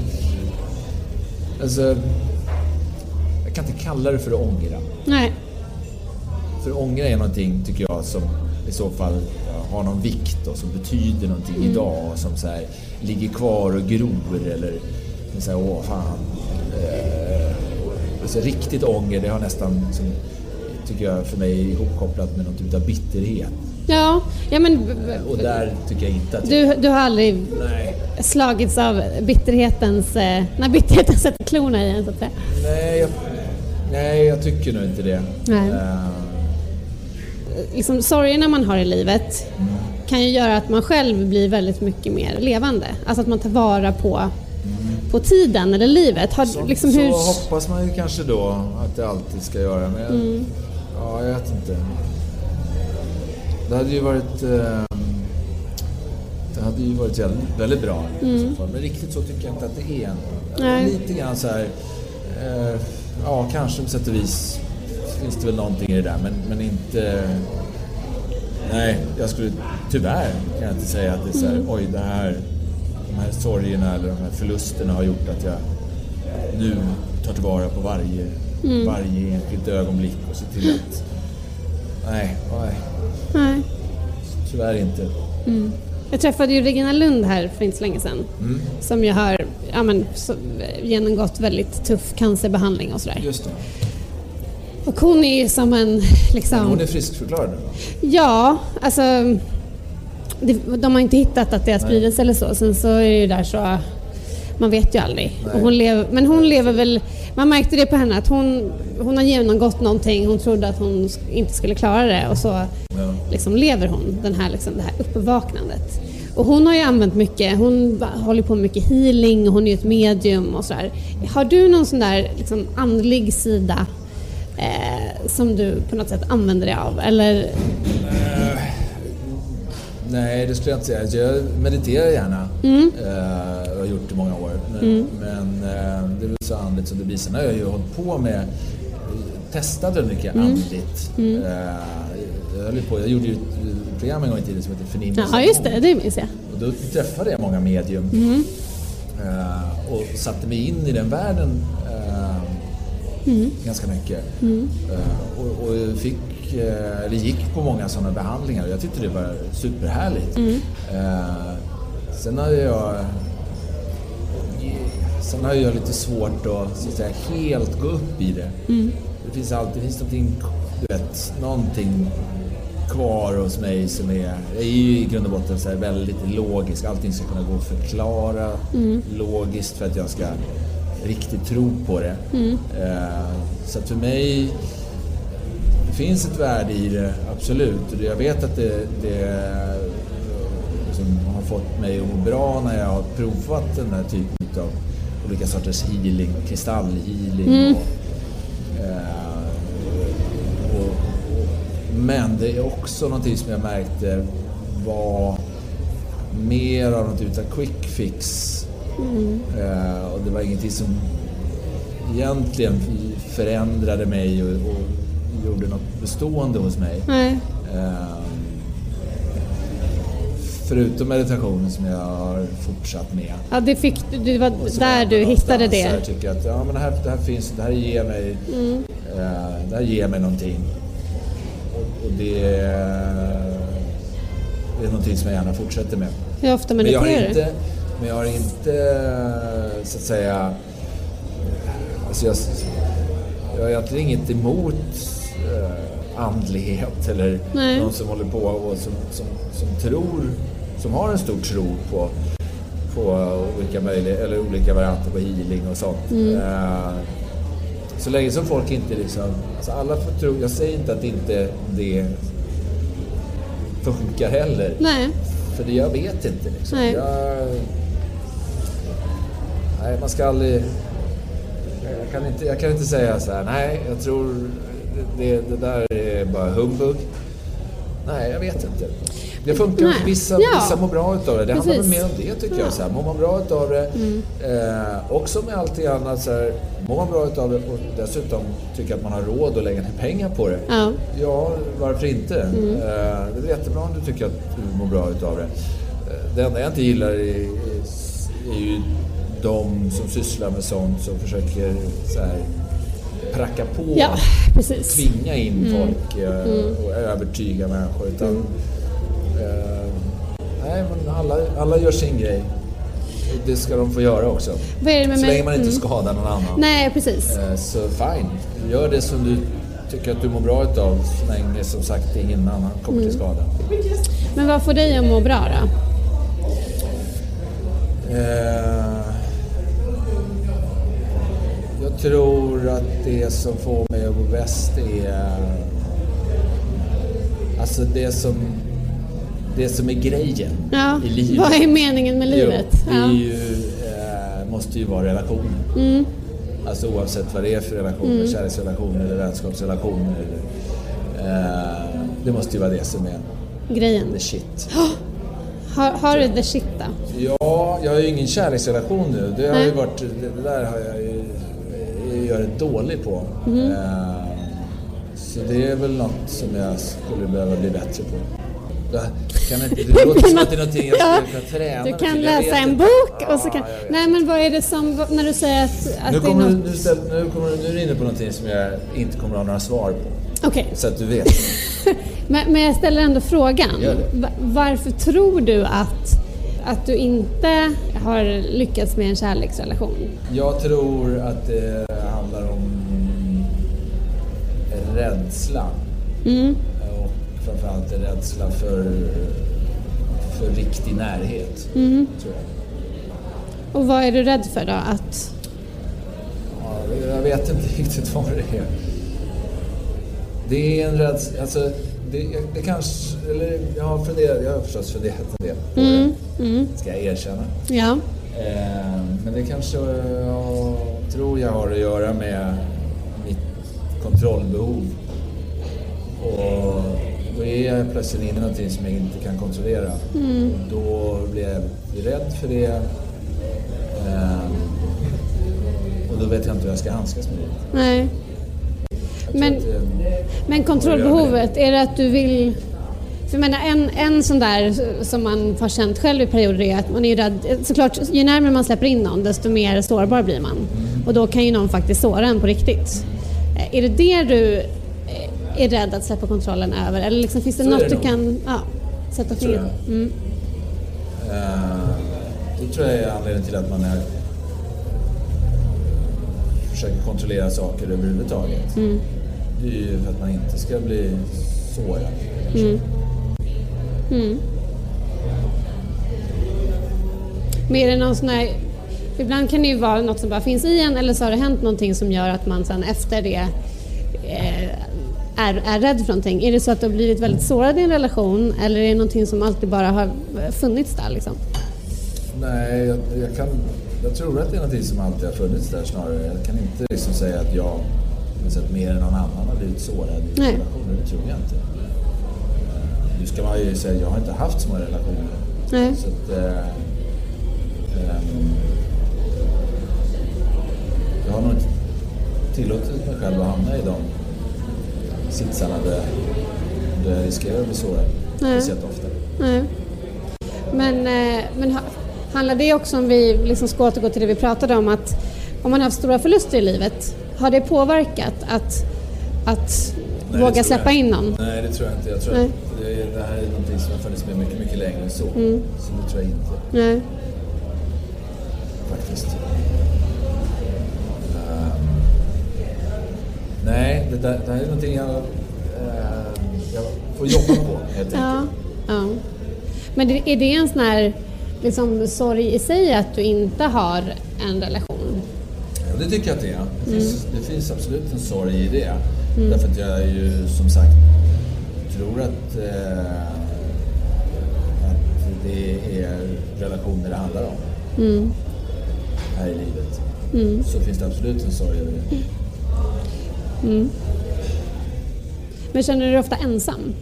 Alltså... Jag kan inte kalla det för att ångra. Nej. För ångra är någonting, tycker jag, som i så fall har någon vikt och som betyder någonting Mm. idag och som så här, ligger kvar och gror eller så här, åh fan. Eh, alltså, riktigt ånger, det har nästan, som, tycker jag, för mig ihopkopplat med någon typ av bitterhet. Ja, ja men Och där tycker jag inte att du, du har aldrig Nej, slagits av bitterhetens... Eh, när bitterheten sätter klorna i en så att säga. nej, jag, nej, jag tycker nog inte det. Nej. Eh, Liksom, sorgerna man har i livet kan ju göra att man själv blir väldigt mycket mer levande. Alltså att man tar vara på, på tiden eller livet. Har, så, liksom, så hur, hoppas man ju kanske då att det alltid ska göra. Men Mm. ja, jag vet inte. Det hade ju varit... Eh, det hade ju varit väldigt, väldigt bra fall. Men riktigt så tycker jag inte att det är. Mm. Nej. Lite grann så här... Eh, ja, kanske på sätt och vis finns det väl någonting i det där. Men, men inte... Nej, jag skulle tyvärr kan jag inte säga att det är så här, Mm. oj det här, de här sorgerna eller de här förlusterna har gjort att jag nu tar tillvara på varje, Mm. varje enskilt ögonblick och ser till att... Nej, nej, nej. tyvärr inte. Jag träffade ju Regina Lund här för inte så länge sedan. Mm. Som ju har ja, men, så, genomgått väldigt tuff cancerbehandling och sådär. Just det. Och hon är ju som en... Liksom, Hon är friskförklarad nu? Ja, alltså... De har inte hittat att det har spridits eller så. Sen så är det ju där så... Man vet ju aldrig. Och hon lever, men hon lever väl... Man märkte det på henne att hon, hon har genomgått någonting. Hon trodde att hon inte skulle klara det och så Ja. liksom lever hon den här, liksom, det här uppvaknandet. Och hon har ju använt mycket, hon håller på med mycket healing, hon är ju ett medium och sådär. Har du någon sån där liksom, andlig sida eh, som du på något sätt använder dig av? Eller Nej, det skulle jag inte säga. Alltså, Jag mediterar gärna. Mm. Eh, och har gjort det i många år. Men, men eh, det är väl så andligt som det blir. Sen har jag ju hållit på med testat väldigt mycket Mm. andligt. Eh, jag, höll på, jag gjorde ju ett program en gång i tiden som heter Förnimmelse. Ja, just det, det minns jag. Och då träffade jag många medium Mm. eh, och satte mig in i den världen eh, Mm. ganska mycket. Eh, och, och fick, eh, eller gick på många sådana behandlingar och jag tyckte det var superhärligt. Mm. Eh, sen har jag Sen har jag lite svårt att, så att säga, helt gå upp i det. Mm. Det finns alltid det finns någonting, du vet, någonting kvar hos mig som är, jag är ju i grund och botten så väldigt logisk. Allting ska kunna gå att förklara logiskt för att jag ska riktigt tro på det. Eh, så att för mig det finns ett värde i det, absolut. Jag vet att det, det liksom har fått mig att må bra när jag har provat den här typen av olika sorters healing, kristallhealing. Och, eh, och, och, men det är också någonting som jag märkte var mer av något utav quick fix. Eh, och det var ingenting som egentligen förändrade mig och, och gjorde något bestående hos mig. Nej. Eh, förutom meditationen som jag har fortsatt med. Ja, det, fick, det var där jag du hittade det. här tycker att ja, men det, här, det här finns, det här ger mig, Mm. eh, det här ger mig någonting. Och, och det, det är någonting som jag gärna fortsätter med. Hur ofta Men jag har mediterar inte, men jag har inte så att säga, alltså jag, jag har egentligen inget emot andlighet eller Nej. någon som håller på och som, som, som tror, som har en stor tro på, på olika, möjliga, eller olika varianter på healing och sånt. Mm. Eh, så länge som folk inte liksom, alltså alla får tro, jag säger inte att inte det funkar heller. Nej. För det, jag vet inte liksom. Nej. Jag, nej, man ska aldrig... Jag kan inte, jag kan inte säga så här, nej, jag tror det, det där är bara humbug. Nej, jag vet inte. Det funkar, Nej. vissa, Ja. vissa mår bra utav det. Det handlar Precis. mer om det tycker jag. Så här, mår man bra utav det, eh, också med allting annat, så här, mår man bra utav det och dessutom tycker att man har råd att lägga ner pengar på det. Ja. Ja, varför inte? Eh, Det är jättebra om du tycker att du mår bra utav det. Eh, Det enda jag inte gillar är, är, är ju de som sysslar med sånt som försöker så här, pracka på, Ja, precis. tvinga in folk eh, och övertyga människor. Utan, eh, nej, men alla, alla gör sin grej. Det ska de få göra också. Så länge man inte Mm. skadar någon annan. Nej, precis. Eh, Så fine, gör det som du tycker att du mår bra utav så länge som sagt ingen annan kommer Mm. till skada. Men vad får dig att må bra då? Eh, Jag tror att det som får mig att må bäst är alltså det som, det som är grejen Ja. i livet. Vad är meningen med livet? Jo, det är Ja. ju, eh, måste ju vara relationer. Mm. Alltså oavsett vad det är för relationer, kärleksrelationer eller vänskapsrelationer. Eh, det måste ju vara det som är Grejen. the shit. Har, har du the shit då? Ja, jag har ju ingen kärleksrelation nu. Det, har ju Nej. varit, det, det där har jag ju jag är dålig på. Mm. Så det är väl något som jag skulle behöva bli bättre på. Kan inte, det låter som att det är någonting jag Ja, skulle kunna träna Du kan läsa en bok och så kan... Nej men vad är det som, när du säger att, att Nu, det är något... nu, ställ, nu, kommer nu är du inne på någonting som jag inte kommer att ha några svar på. Okej, Så att du vet. men, men jag ställer ändå frågan. Varför tror du att, att du inte har lyckats med en kärleksrelation? Jag tror att det handlar om rädsla. Mm. Och framförallt en rädsla för, för riktig närhet. Mm. Tror jag. Och vad är du rädd för då? Att... Ja, jag vet inte riktigt vad det är. Det är en rädsla, alltså det, det kanske, eller jag har funderat, jag har förstås funderat en del på Mm. det. Ska jag erkänna. Ja. Eh, men det kanske jag tror jag har att göra med mitt kontrollbehov. Och då är jag plötsligt inne i någonting som jag inte kan kontrollera. Och då blir jag rädd för det. Eh, och då vet jag inte hur jag ska handskas med det. Nej. Men- det- Men kontrollbehovet, är det att du vill... För jag menar, en, en sån där som man har känt själv i perioder är att man är ju rädd. Såklart, ju närmare man släpper in någon desto mer sårbar blir man. Och då kan ju någon faktiskt såra en på riktigt. Eh, Är det det du eh, är rädd att släppa kontrollen över? Eller liksom, finns det Så något det du nog. kan ja, sätta fingret jag. mm. Eh, det tror jag är anledningen till att man är, försöker kontrollera saker överhuvudtaget. Mm. Det är ju för att man inte ska bli sårad. Men är det någon sån här, ibland kan det ju vara något som bara finns i en eller så har det hänt någonting som gör att man sen efter det eh, är, är rädd för någonting. Är det så att du har blivit väldigt sårad i en relation eller är det någonting som alltid bara har funnits där liksom? Nej, jag, jag, kan, jag tror att det är någonting som alltid har funnits där snarare. Jag kan inte liksom säga att jag sätt, mer än någon annan har blivit sårad i Nej. relationer. Det tror jag inte. Nu ska man ju säga jag har inte haft så många relationer. Nej. Så att, eh, ehm, jag har nog inte tillåtit mig själv att hamna i de sitsarna där, där jag riskerar att bli sårad. Speciellt ofta. Nej. Men, eh, men ha- handlar det också om vi liksom ska återgå till det vi pratade om att om man har haft stora förluster i livet, har det påverkat att, att Nej, våga släppa in någon? Nej, det tror jag inte. Jag tror Nej. Det, det här är någonting som har funnits med mycket, mycket längre än så. Mm. Så det tror jag inte Nej. faktiskt. Ehm, nej, det, där, det här är någonting jag, ehm, jag får jobba på helt Ja. enkelt. ja. Men det, är det en sån här liksom, sorg i sig att du inte har en relation? Ja, det tycker jag att det är. Det, Mm. finns, det finns absolut en sorg i det. Därför att jag är ju som sagt tror att, eh, att det är relationer det handlar om Mm. här i livet. Så finns det absolut en sorg över det. Men känner du dig ofta ensam?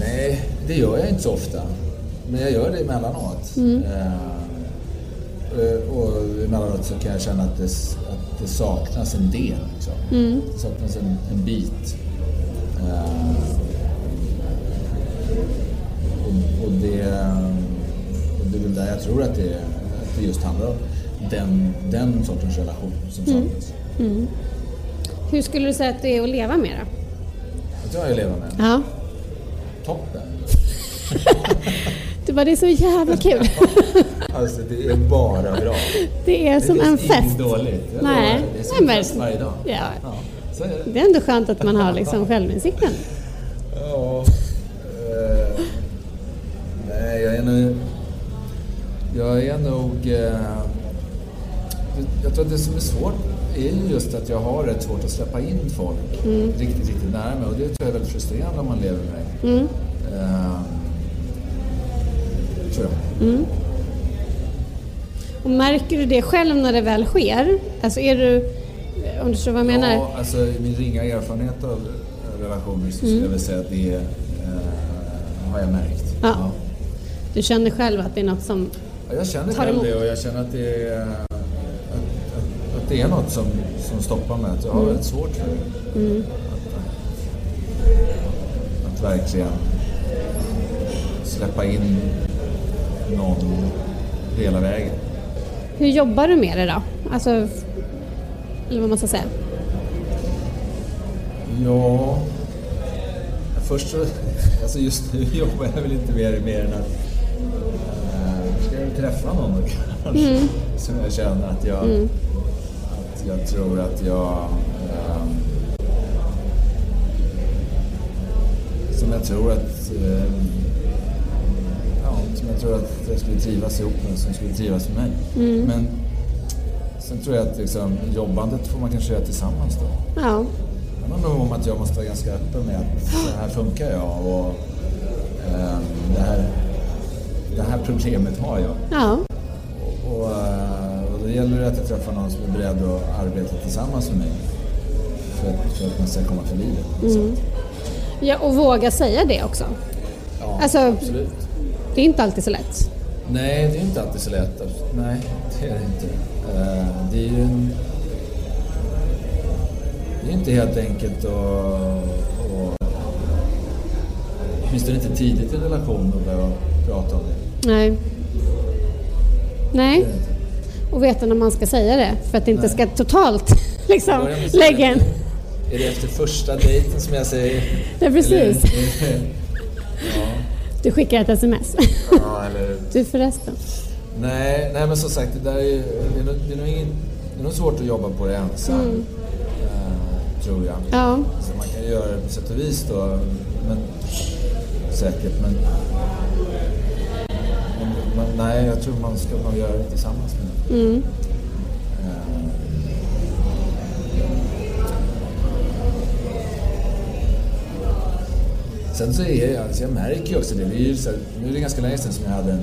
Nej, det gör jag inte så ofta. Men jag gör det emellanåt. Eh, eh, och emellanåt så kan jag känna att det, att det saknas en del. Liksom. Det saknas en, en bit. Eh, och, och, det, och det är väl där jag tror att det, att det just handlar om. Den, den sortens relation som saknas. Hur skulle du säga att det är att leva med det? Det tror jag jag lever med. Ja. Toppen! Du bara, det är så jävla kul. Alltså det är bara bra. Det är som det en finns inget fest. dåligt. Jag Nej. lovar. Det är som Nej, en fest varje dag. Ja. Ja, så är det. Det är ändå skönt att man har liksom självinsikten. Ja. eh, nej, jag är nog... Jag är nog... eh, jag tror att det som är svårt är ju just att jag har rätt svårt att släppa in folk riktigt, riktigt nära mig. Och det tror jag är väldigt frustrerande om man lever med mig. Eh, tror jag. Och märker du det själv när det väl sker? Alltså är du, om du förstår vad jag menar? Ja, alltså min ringa erfarenhet av relationer så skulle jag väl säga att det eh, har jag märkt. Ja. Du känner själv att det är något som... Ja, jag känner Tar emot. det och jag känner att det är, att, att, att det är något som, som stoppar mig. Att jag har väldigt svårt för det. Att, att, att verkligen släppa in någon hela vägen. Hur jobbar du med det då? Alltså, eller vad man ska säga. Ja, först så, alltså just nu jobbar jag väl inte mer, mer än att äh, ska jag träffa någon kanske? Som jag känner att jag, att jag tror att jag ehm, som jag tror att ehm, ja, som jag tror att jag skulle trivas ihop med, som skulle trivas med mig. Men sen tror jag att liksom, jobbandet får man kanske göra tillsammans då. Ja. Det handlar nog om att jag måste vara ganska öppen med att så här funkar jag och ehm, det, här, det här problemet har jag. Ja. Och, och, eh, och då gäller det att jag träffar någon som är beredd att arbeta tillsammans med mig för att, för att man ska komma förbi det. Så, ja. Och våga säga det också. ja, Alltså- absolut. Det är inte alltid så lätt. Nej, det är inte alltid så lätt. Nej, det är det inte. Eh, Det är ju en... Det är inte helt enkelt att... att Åtminstone inte tidigt i en relation att börja prata om det. Nej. Nej. Och veta när man ska säga det för att det inte ska totalt liksom lägga en... Är det efter första dejten som jag säger? Ja, precis. Eller, ja, Du skickar ett sms. ja, eller Du förresten. Nej, nej men som sagt, det, där är, det, är nog, det, är nog ingen, det är nog svårt att jobba på det ensam. Eh, tror jag. Ja. Så man kan göra det på sätt och vis då, men, säkert. Men, men, nej, jag tror man ska nog göra det tillsammans med Mm. Sen så är jag, alltså jag märker ju också det, det är så här, nu är det ganska länge sedan som jag hade en,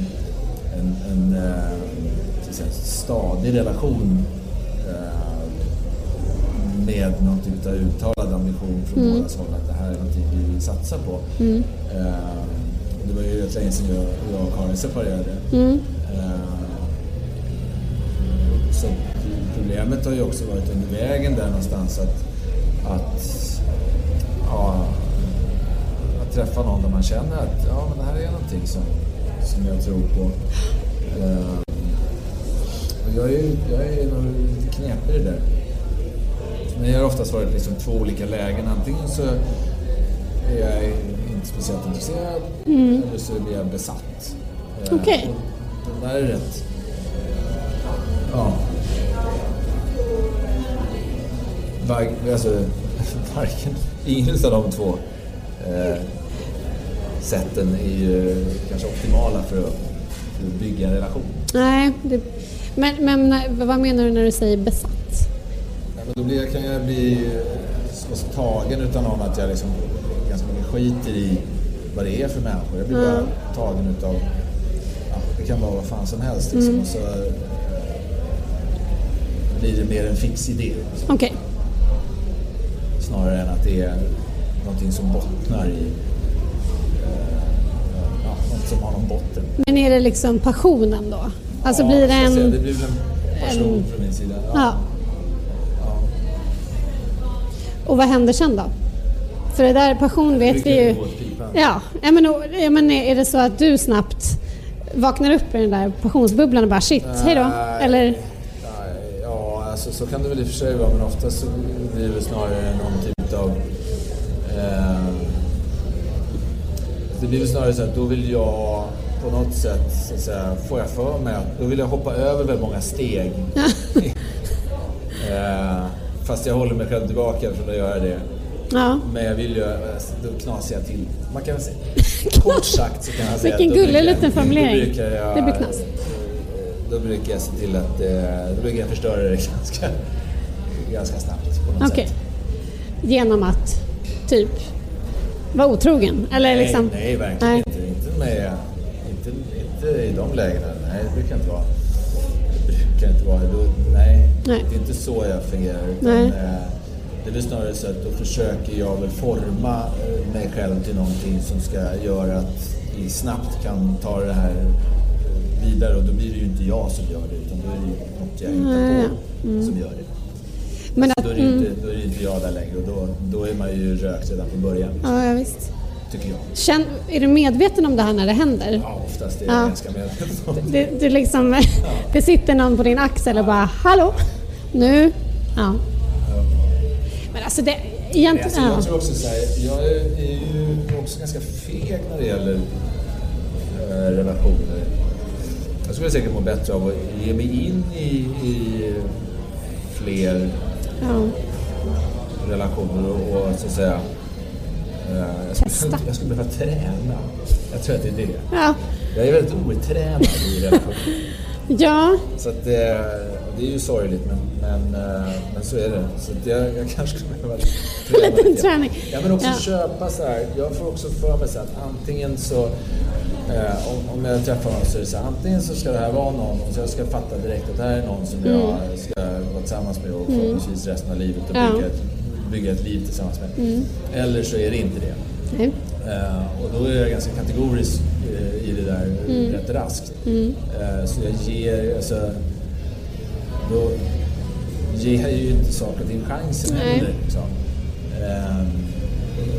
en, en eh, att säga, stadig relation eh, med någon typ av uttalad ambition från Mm. bådas håll att det här är någonting vi vill satsa på. Eh, och det var ju rätt länge sedan jag, jag och Karin separerade. Mm. Eh, så problemet har ju också varit under vägen där någonstans att, att träffa någon där man känner att ja, men det här är någonting som, som jag tror på. Eh, och jag är, jag är nog lite knepig i det där. Men jag har oftast varit liksom två olika lägen. Antingen så är jag inte speciellt intresserad eller så blir jag besatt. Eh, Okej. och Den där är rätt... Ja. Var, alltså, varken, ingen av de två eh, sätten är ju kanske optimala för att, bygga en relation. Nej, det, men, men vad menar du när du säger besatt? Ja, men då blir, jag- kan jag bli eh, så tagen utan någon att jag liksom ganska mycket skiter i vad det är för människor. Jag blir bara tagen utav, ja, det kan vara vad fan som helst liksom. Och så eh, blir det mer en fix idé Okej. snarare än att det är någonting som bottnar i eh, som har någon botten. Men är det liksom passionen då? Alltså Ja, blir det att säga, en... Det blir väl en passion från min sida. Ja. Ja. Och vad händer sen då? För det där passion vet vi ju... Ja, ja, men, och- ja, men är det så att du snabbt vaknar upp i den där passionsbubblan och bara shit, hej då? Eller? Ja, alltså, så kan det väl i och för sig vara, men oftast så blir det snarare någon typ av... Eh, det blir väl snarare så att då vill jag på något sätt, så att säga, får jag för mig att då vill jag hoppa över väldigt många steg. eh, fast jag håller mig själv tillbaka från att göra det. Ja. Men jag vill ju, alltså, då knasar jag till. Man kan säga, kort sagt så kan jag säga Vilken gullig liten formulering. Det blir knas. Då brukar jag se till att, eh, då brukar jag förstöra det ganska, ganska snabbt på något Okej. sätt. Genom att typ vara otrogen? Eller Nej, liksom... nej, verkligen Nej. inte. Inte, med, inte, inte i de lägena. Nej, det brukar inte vara. Det brukar inte vara. Då, nej, Nej. det är inte så jag fungerar. Utan, Nej. eh, det är väl snarare så att då försöker jag väl forma eh, mig själv till någonting som ska göra att vi snabbt kan ta det här eh, vidare och då blir det ju inte jag som gör det utan då är det ju något jag hittar på som gör det. Men att, Då är det ju mm, inte, då är det inte jag där längre och då, då är man ju rökt redan från början, ja, ja, visst. tycker jag. Känn, är du medveten om det här när det händer? Ja, oftast är jag Ja. ganska medveten om det. Det, det, liksom, det sitter någon på din axel och bara Hallå? Nu? Ja. Men alltså det... Egentligen... Alltså, jag Ja. tror också så här, jag är är ju också ganska feg när det gäller eh, relationer. Jag skulle säkert må bättre av att ge mig in i, i fler Ja. relationer och, och så att säga eh, jag skulle, Testa. jag skulle behöva träna. Jag tror att det är det. Ja. Jag är väldigt otränad i relationer. ja. Så att det, det är ju sorgligt men, men, eh, men så är det. Så att jag, jag kanske skulle behöva träna Lite träning. Ja men också Ja. köpa så här. Jag får också för mig så att antingen så eh, om, om jag träffar någon så är det så här, antingen så ska det här vara någon och så jag ska fatta direkt att det här är någon som jag ska vara tillsammans med och förhoppningsvis resten av livet och Mm. Ja. bygga, ett, bygga ett liv tillsammans med. Eller så är det inte det. Nej. Eh, och då är jag ganska kategorisk eh, i det där Mm. rätt raskt. Eh, så jag ger, alltså, då ger jag ju inte saker och ting chansen heller. Liksom.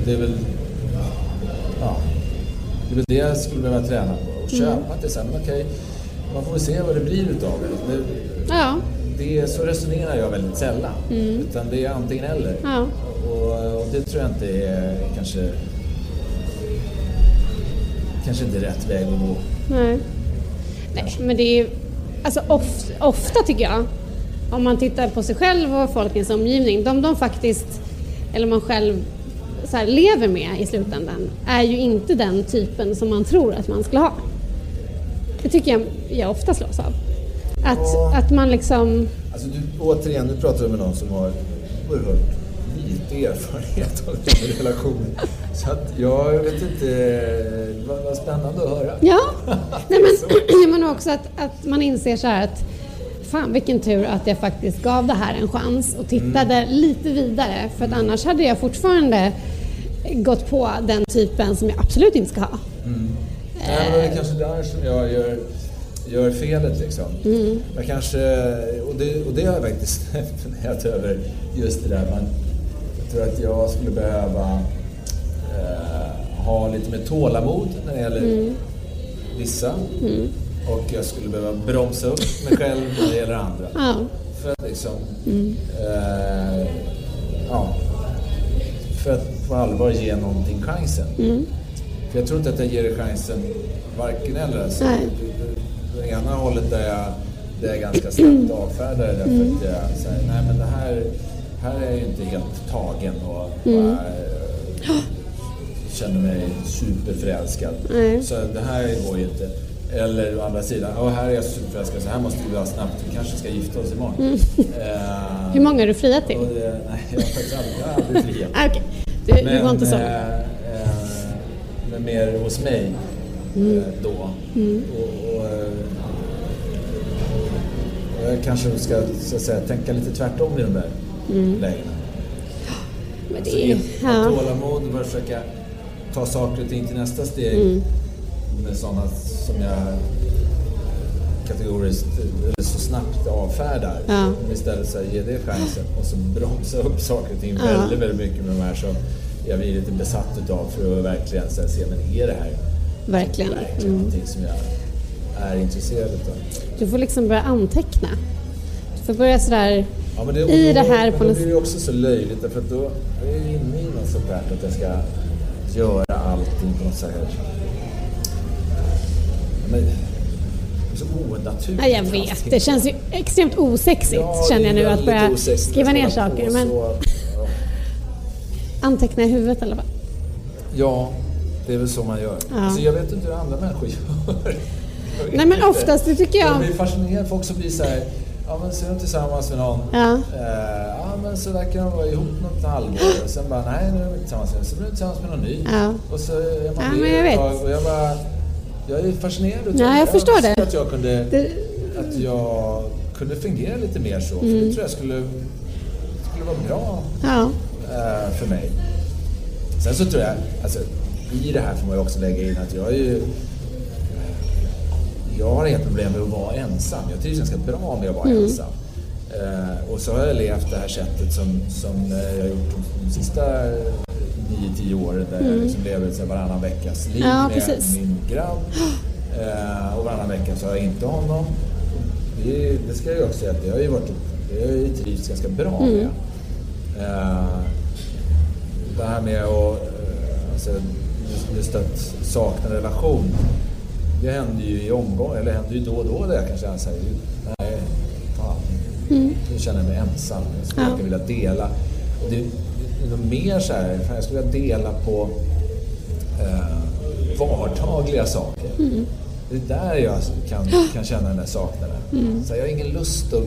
Det är väl, ja, det är väl det jag skulle behöva träna på. Och Mm. köpa det sen, okej, man får väl se vad det blir utav det. det Ja. det, så resonerar jag väldigt sällan. Utan det är antingen eller. Mm. Ja. Och, och det tror jag inte är kanske, kanske inte rätt väg att gå. Nej. Nej, men det är ju... Alltså of, ofta tycker jag, om man tittar på sig själv och folk i sin omgivning, de, de faktiskt eller man själv så här, lever med i slutändan är ju inte den typen som man tror att man skulle ha. Det tycker jag jag ofta slås av. Att, Ja. att man liksom... Alltså du, återigen, nu pratar du med någon som har oerhört lite erfarenhet av en relation. Så att jag vet inte, vad, vad spännande att höra. Ja, Nej, men, men också att, att man inser så här att fan vilken tur att jag faktiskt gav det här en chans och tittade Mm. lite vidare för att annars hade jag fortfarande gått på den typen som jag absolut inte ska ha. Nej, men det är kanske där som jag gör, gör felet liksom. Jag kanske, och det, och det har jag faktiskt funderat över, just det där man, jag tror att jag skulle behöva eh, ha lite mer tålamod när det gäller vissa. Och jag skulle behöva bromsa upp mig själv när det gäller andra. Ja, För att liksom, eh, ja, för att på allvar ge någonting chansen. För jag tror inte att jag ger det chansen varken eller. Alltså, det, ena hållet där jag, där jag ganska snabbt avfärdar det därför att jag säger, nej men det här, här är jag ju inte helt tagen och bara, eh, känner mig superförälskad. Nej. Så det här går ju inte. Eller å andra sidan, oh, här är jag superförälskad så här måste vi vara snabbt, vi kanske ska gifta oss imorgon. Eh, hur många är du friat till? och det, nej, jag har faktiskt aldrig, jag har aldrig friat. Ah, Okej, du, du var inte så. eh, eh, men mer hos mig Mm. då. Och, och, eh, och jag kanske ska så att säga, tänka lite tvärtom i de där lägena. Men Alltså, det är, ha ja. tålamod och försöka ta saker och ting till nästa steg Mm. Med sådana som jag kategoriskt eller så snabbt avfärdar. Ja. Men istället så här, ge det chansen och så bromsa upp saker och ting Ja. väldigt, väldigt mycket med de här som jag blir lite besatt utav för att verkligen så här, se, men är det här Verkligen. verkligen Mm. någonting som jag är intresserad utav? Du får liksom börja anteckna. Du får börja sådär Ja, men det, i och det då- här men på då blir det också så löjligt därför att då är jag inne i något sånt där att jag ska göra allting på något så här... Men, så onaturligt. Ja, jag vet, det känns ju extremt osexigt Ja, känner jag nu att börja skriva ner hålla på saker. Men så. Ja. anteckna i huvudet i alla fall. Ja, det är väl så man gör. Ja. Alltså, jag vet inte hur andra människor gör. Nej men oftast, det tycker Jag jag. blir fascinerad. Folk som blir så här, ja men så är de tillsammans med någon. Ja. Eh, ja men så verkar de vara ihop något halvår. Och sen bara, nej nu är de inte tillsammans med Så blir de tillsammans med någon ny. Ja. Och så är man Ja, det men jag vet. Och jag bara, jag är fascinerad utav Ja, jag förstår det. att jag kunde, Det- att jag kunde fungera lite mer så. För Mm. det tror jag skulle, skulle vara bra Ja, eh, för mig. Sen så tror jag, alltså i det här får man ju också lägga in att jag är ju... Jag har inga problem med att vara ensam. Jag trivs ganska bra med att vara Mm. ensam. Eh, och så har jag levt det här sättet som, som eh, jag har gjort de sista 9-10 åren där jag liksom lever ett varannan veckas liv Mm. Ja, med precis. min grabb. Eh, och varannan vecka så har jag inte honom. Det, det ska jag också säga att det har ju varit, det har ju trivts ganska bra Mm. med. Eh, det här med att, eh, alltså, just, att sakna relation. Det händer ju i omgång, eller händer ju då och då där jag kan känna såhär, nej, fan. Känner jag mig ensam. Jag skulle Ja. verkligen vilja dela. Det, mer så här, jag skulle vilja dela på eh, vardagliga saker. Det är där jag kan, kan känna den där saknaden. Så jag har ingen lust att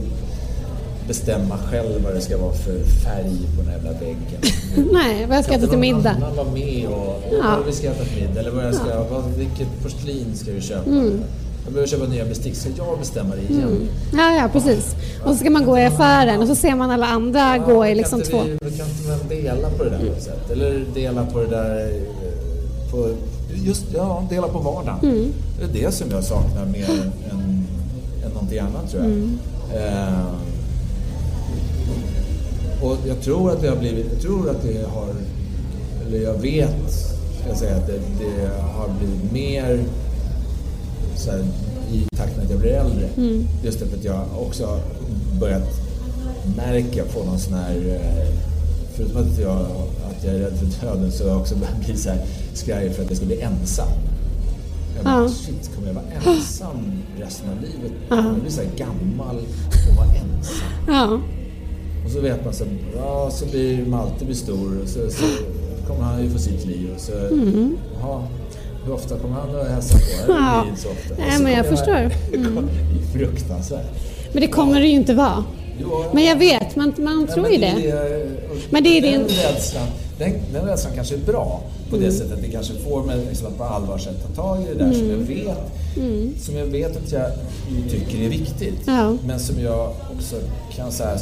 bestämma själv vad det ska vara för färg på den här jävla väggen. nej, vad jag ska äta till middag. Kan någon vara med och Ja. vad vi ska äta till middag? Eller vad jag ska, vad, vilket porslin ska vi köpa? Mm. Jag behöver köpa nya bestick. Ska jag bestämma det igen? Ja, ja, precis. Och så ska man gå i affären och så ser man alla andra gå i liksom två. Vi, kan inte man dela på det där sätt? Eller dela på det där eh, på, just, ja, dela på vardagen. Mm. Det är det som jag saknar mer än, än någonting annat tror jag. Mm. Eh, och jag tror att det har blivit, jag tror att det har, eller jag vet, ska jag säga, att det, det har blivit mer så här, i takt med att jag blir äldre. Mm. Just därför att jag också har börjat märka på någon sån här, eh, förutom att jag, att jag är rädd för döden så har jag också börjat bli så här skraj för att jag ska bli ensam. Jag bara, Ja. shit, kommer jag vara ensam resten av livet? Jag blir så här gammal och vara ensam. Ja, Och så vet man så, ja, så blir Malte blir stor och så, så kommer han ju få sitt liv. Och så, Mm. jaha, hur ofta kommer han att hälsa på? Ja. så ofta? Nej, men jag förstår. Mm. Det är fruktansvärt. Men det kommer det ju inte vara. Jo, Men jag vet, man, man tror ju det. Men det är den, din- rädslan, den, den rädslan kanske är bra på Mm. det sättet. Det kanske får mig liksom att på allvar ta tag i det där Mm. som jag vet som jag vet att jag tycker är viktigt. Ja. Men som jag också kan så här,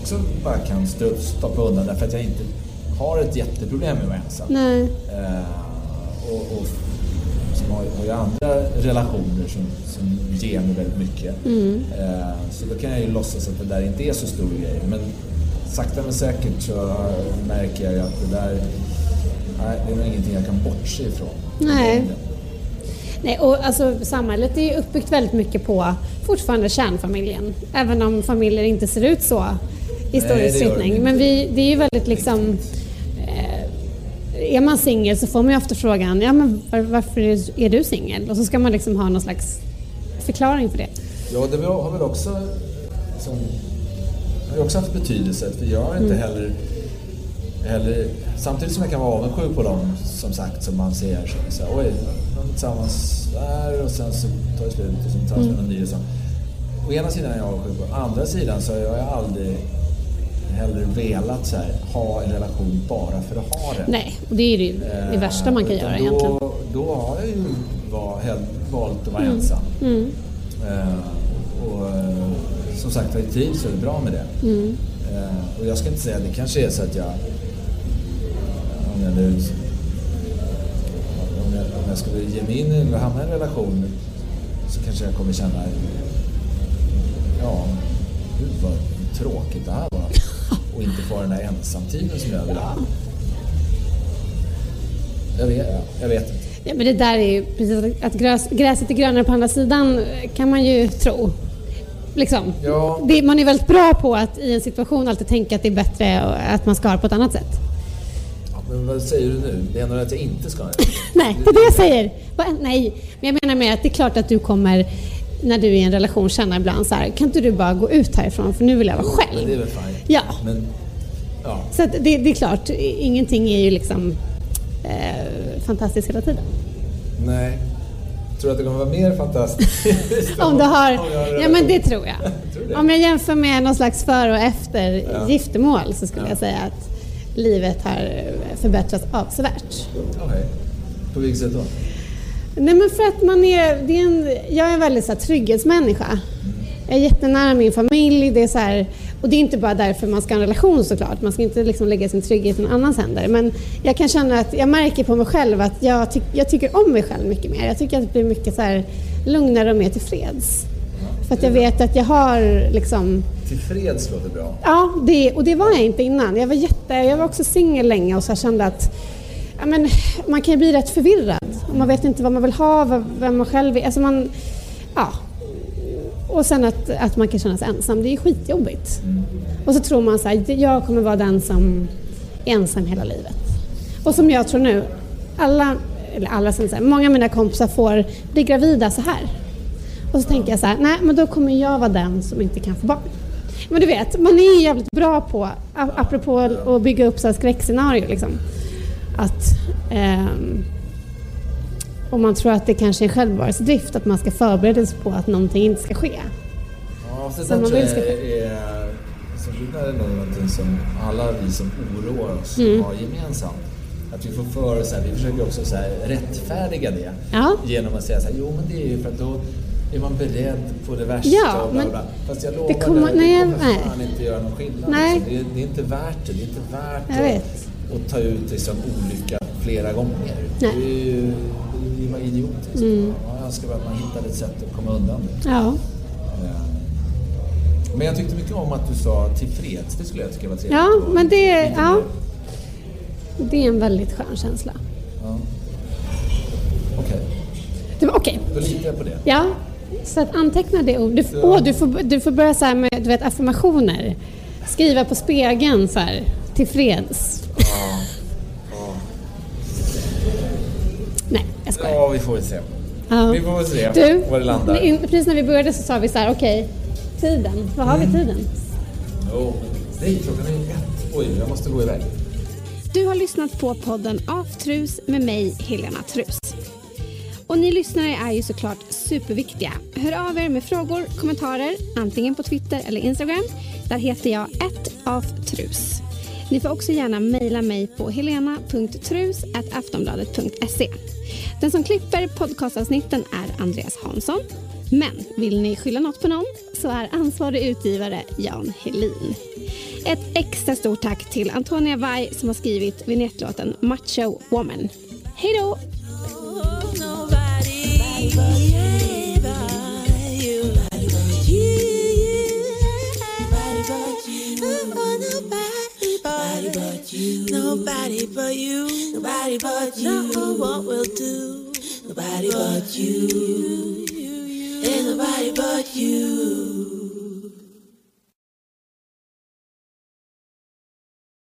också bara kan stoppa undan därför att jag inte har ett jätteproblem med att vara ensam. Nej. Eh, och, och som har, har ju andra relationer som, som ger mig väldigt mycket. Eh, så då kan jag ju låtsas att det där inte är så stor grej. Men sakta men säkert så märker jag ju att det där nej, det är nog ingenting jag kan bortse ifrån. Nej. Nej, och alltså, samhället är ju uppbyggt väldigt mycket på fortfarande kärnfamiljen. Även om familjer inte ser ut så i stor utsträckning. Men vi, det är ju väldigt liksom... Är man singel så får man ju ofta frågan ja, men var, varför är, du singel? Och så ska man liksom ha någon slags förklaring för det. Ja, det har väl också, liksom, har också haft betydelse. För jag har inte heller, heller... Samtidigt som jag kan vara avundsjuk på dem, som sagt, som man ser. Så, så, Oj, de är tillsammans där och sen så tar det slut och sen tar man en ny. och så. Å ena sidan är jag avundsjuk på. Å andra sidan så har jag aldrig heller velat så här, ha en relation bara för att ha den. Nej, och det är det, det värsta man kan Eh, göra utan egentligen. Då, då har jag ju var, valt att vara Mm. ensam. Eh, och eh, som sagt, har jag trivs väldigt bra med det. Mm. Och jag ska inte säga, det kanske är så att jag... Om jag nu... Om jag, om jag skulle ge mig in i eller hamna i en relation så kanske jag kommer känna... Ja, gud vad tråkigt det här var. Och inte få den där ensamtiden som jag vill ha. Jag vet, jag vet inte. Ja, men det där är ju precis att gräs, gräset är grönare på andra sidan kan man ju tro. Liksom. Ja. Det, man är väldigt bra på att i en situation alltid tänka att det är bättre och att man ska ha det på ett annat sätt. Ja, men vad säger du nu? Menar du att jag inte ska det? Nej, det är det jag säger. Va? Nej, men jag menar med att det är klart att du kommer när du i en relation känna ibland så här, kan inte du bara gå ut härifrån för nu vill jag vara Men det är själv. väl fine. Ja. Men, ja. Så det, det är klart, ingenting är ju liksom eh, fantastiskt hela tiden. Nej. Tror du att det kommer vara mer fantastiskt? Om du har, Om ja men det tror jag. Tror det. Om jag jämför med någon slags före och efter Ja. giftermål så skulle Ja. jag säga att livet har förbättrats avsevärt. Okej. På vilket sätt då? Nej men för att man är, det är en, jag är en väldigt så här, trygghetsmänniska. Jag är jättenära min familj. Det är så här, och det är inte bara därför man ska ha en relation såklart. Man ska inte liksom lägga sin trygghet i någon annans händer. Men jag kan känna att jag märker på mig själv att jag, tyck, jag tycker om mig själv mycket mer. Jag tycker att det blir mycket så här, lugnare och mer tillfreds. För att jag vet att jag har liksom Tillfreds låter bra. Ja, det, och det var jag inte innan. Jag var, jätte, jag var också singel länge och så kände att ja, men, man kan ju bli rätt förvirrad. Man vet inte vad man vill ha, vad- vem man själv är. Alltså man, ja. Och sen att, att man kan känna sig ensam, det är skitjobbigt. Och så tror man så här, jag kommer vara den som är ensam hela livet. Och som jag tror nu, alla, eller alla som säger, många av mina kompisar får bli gravida så här. Och så tänker jag så här, nej men då kommer jag vara den som inte kan få barn. Men du vet, man är ju jävligt bra på, apropå att bygga upp så här skräckscenario liksom. Att ehm, om man tror att det kanske är självbevarelsedrift, att man ska förbereda sig på att någonting inte ska ske. Ja, det Som man vill ska är, som det där är nog någonting som alla vi som oroar oss Mm. har gemensamt. Att vi får för oss, så vi försöker också så här, rättfärdiga det Ja. genom att säga så här, jo men det är ju för att då är man beredd på det värsta Ja, och men bla. Fast jag lovar det kommer- dig, nej, det kommer nej. fan inte göra någon skillnad. Nej. Liksom. Det, är, det är inte värt det. Det är inte värt att, att ta ut liksom, olycka flera gånger. Nej. Det är ju är bara idiotiskt. Mm. Jag önskar att man hittade ett sätt att komma undan det. Ja. Eh, Men jag tyckte mycket om att du sa tillfreds. Det skulle jag tycka var trevligt. Ja, men det, lite ja, det är en väldigt skön känsla. ja. Okej, var Okej, då litar jag på det. ja. Så att anteckna det ord. Du, åh, du, får, du får börja så med du vet, affirmationer. Skriva på spegeln så här, tillfreds. Ja, jag skojar. ja vi får väl se. Ja. Vi får väl se Du, var det landar. in- precis när vi började så sa vi så här, okej, tiden, vad har vi tiden? Jo, Nej, klockan är ett. Oj, jag måste gå iväg. Du har lyssnat på podden Aftrus med mig, Helena Trus. Och ni lyssnare är ju såklart superviktiga. Hör av er med frågor, kommentarer, antingen på Twitter eller Instagram. Där heter jag aftrus. Ni får också gärna mejla mig på helena.trus.aftonbladet.se. Den som klipper podcastavsnitten är Andreas Hansson. Men vill ni skylla något på någon så är ansvarig utgivare Jan Helin. Ett extra stort tack till Antonia Vai som har skrivit vinjettlåten Macho Woman. Hej då! Nobody but you. Nobody but you. Know what we'll do. Nobody but you. Ain't nobody but you.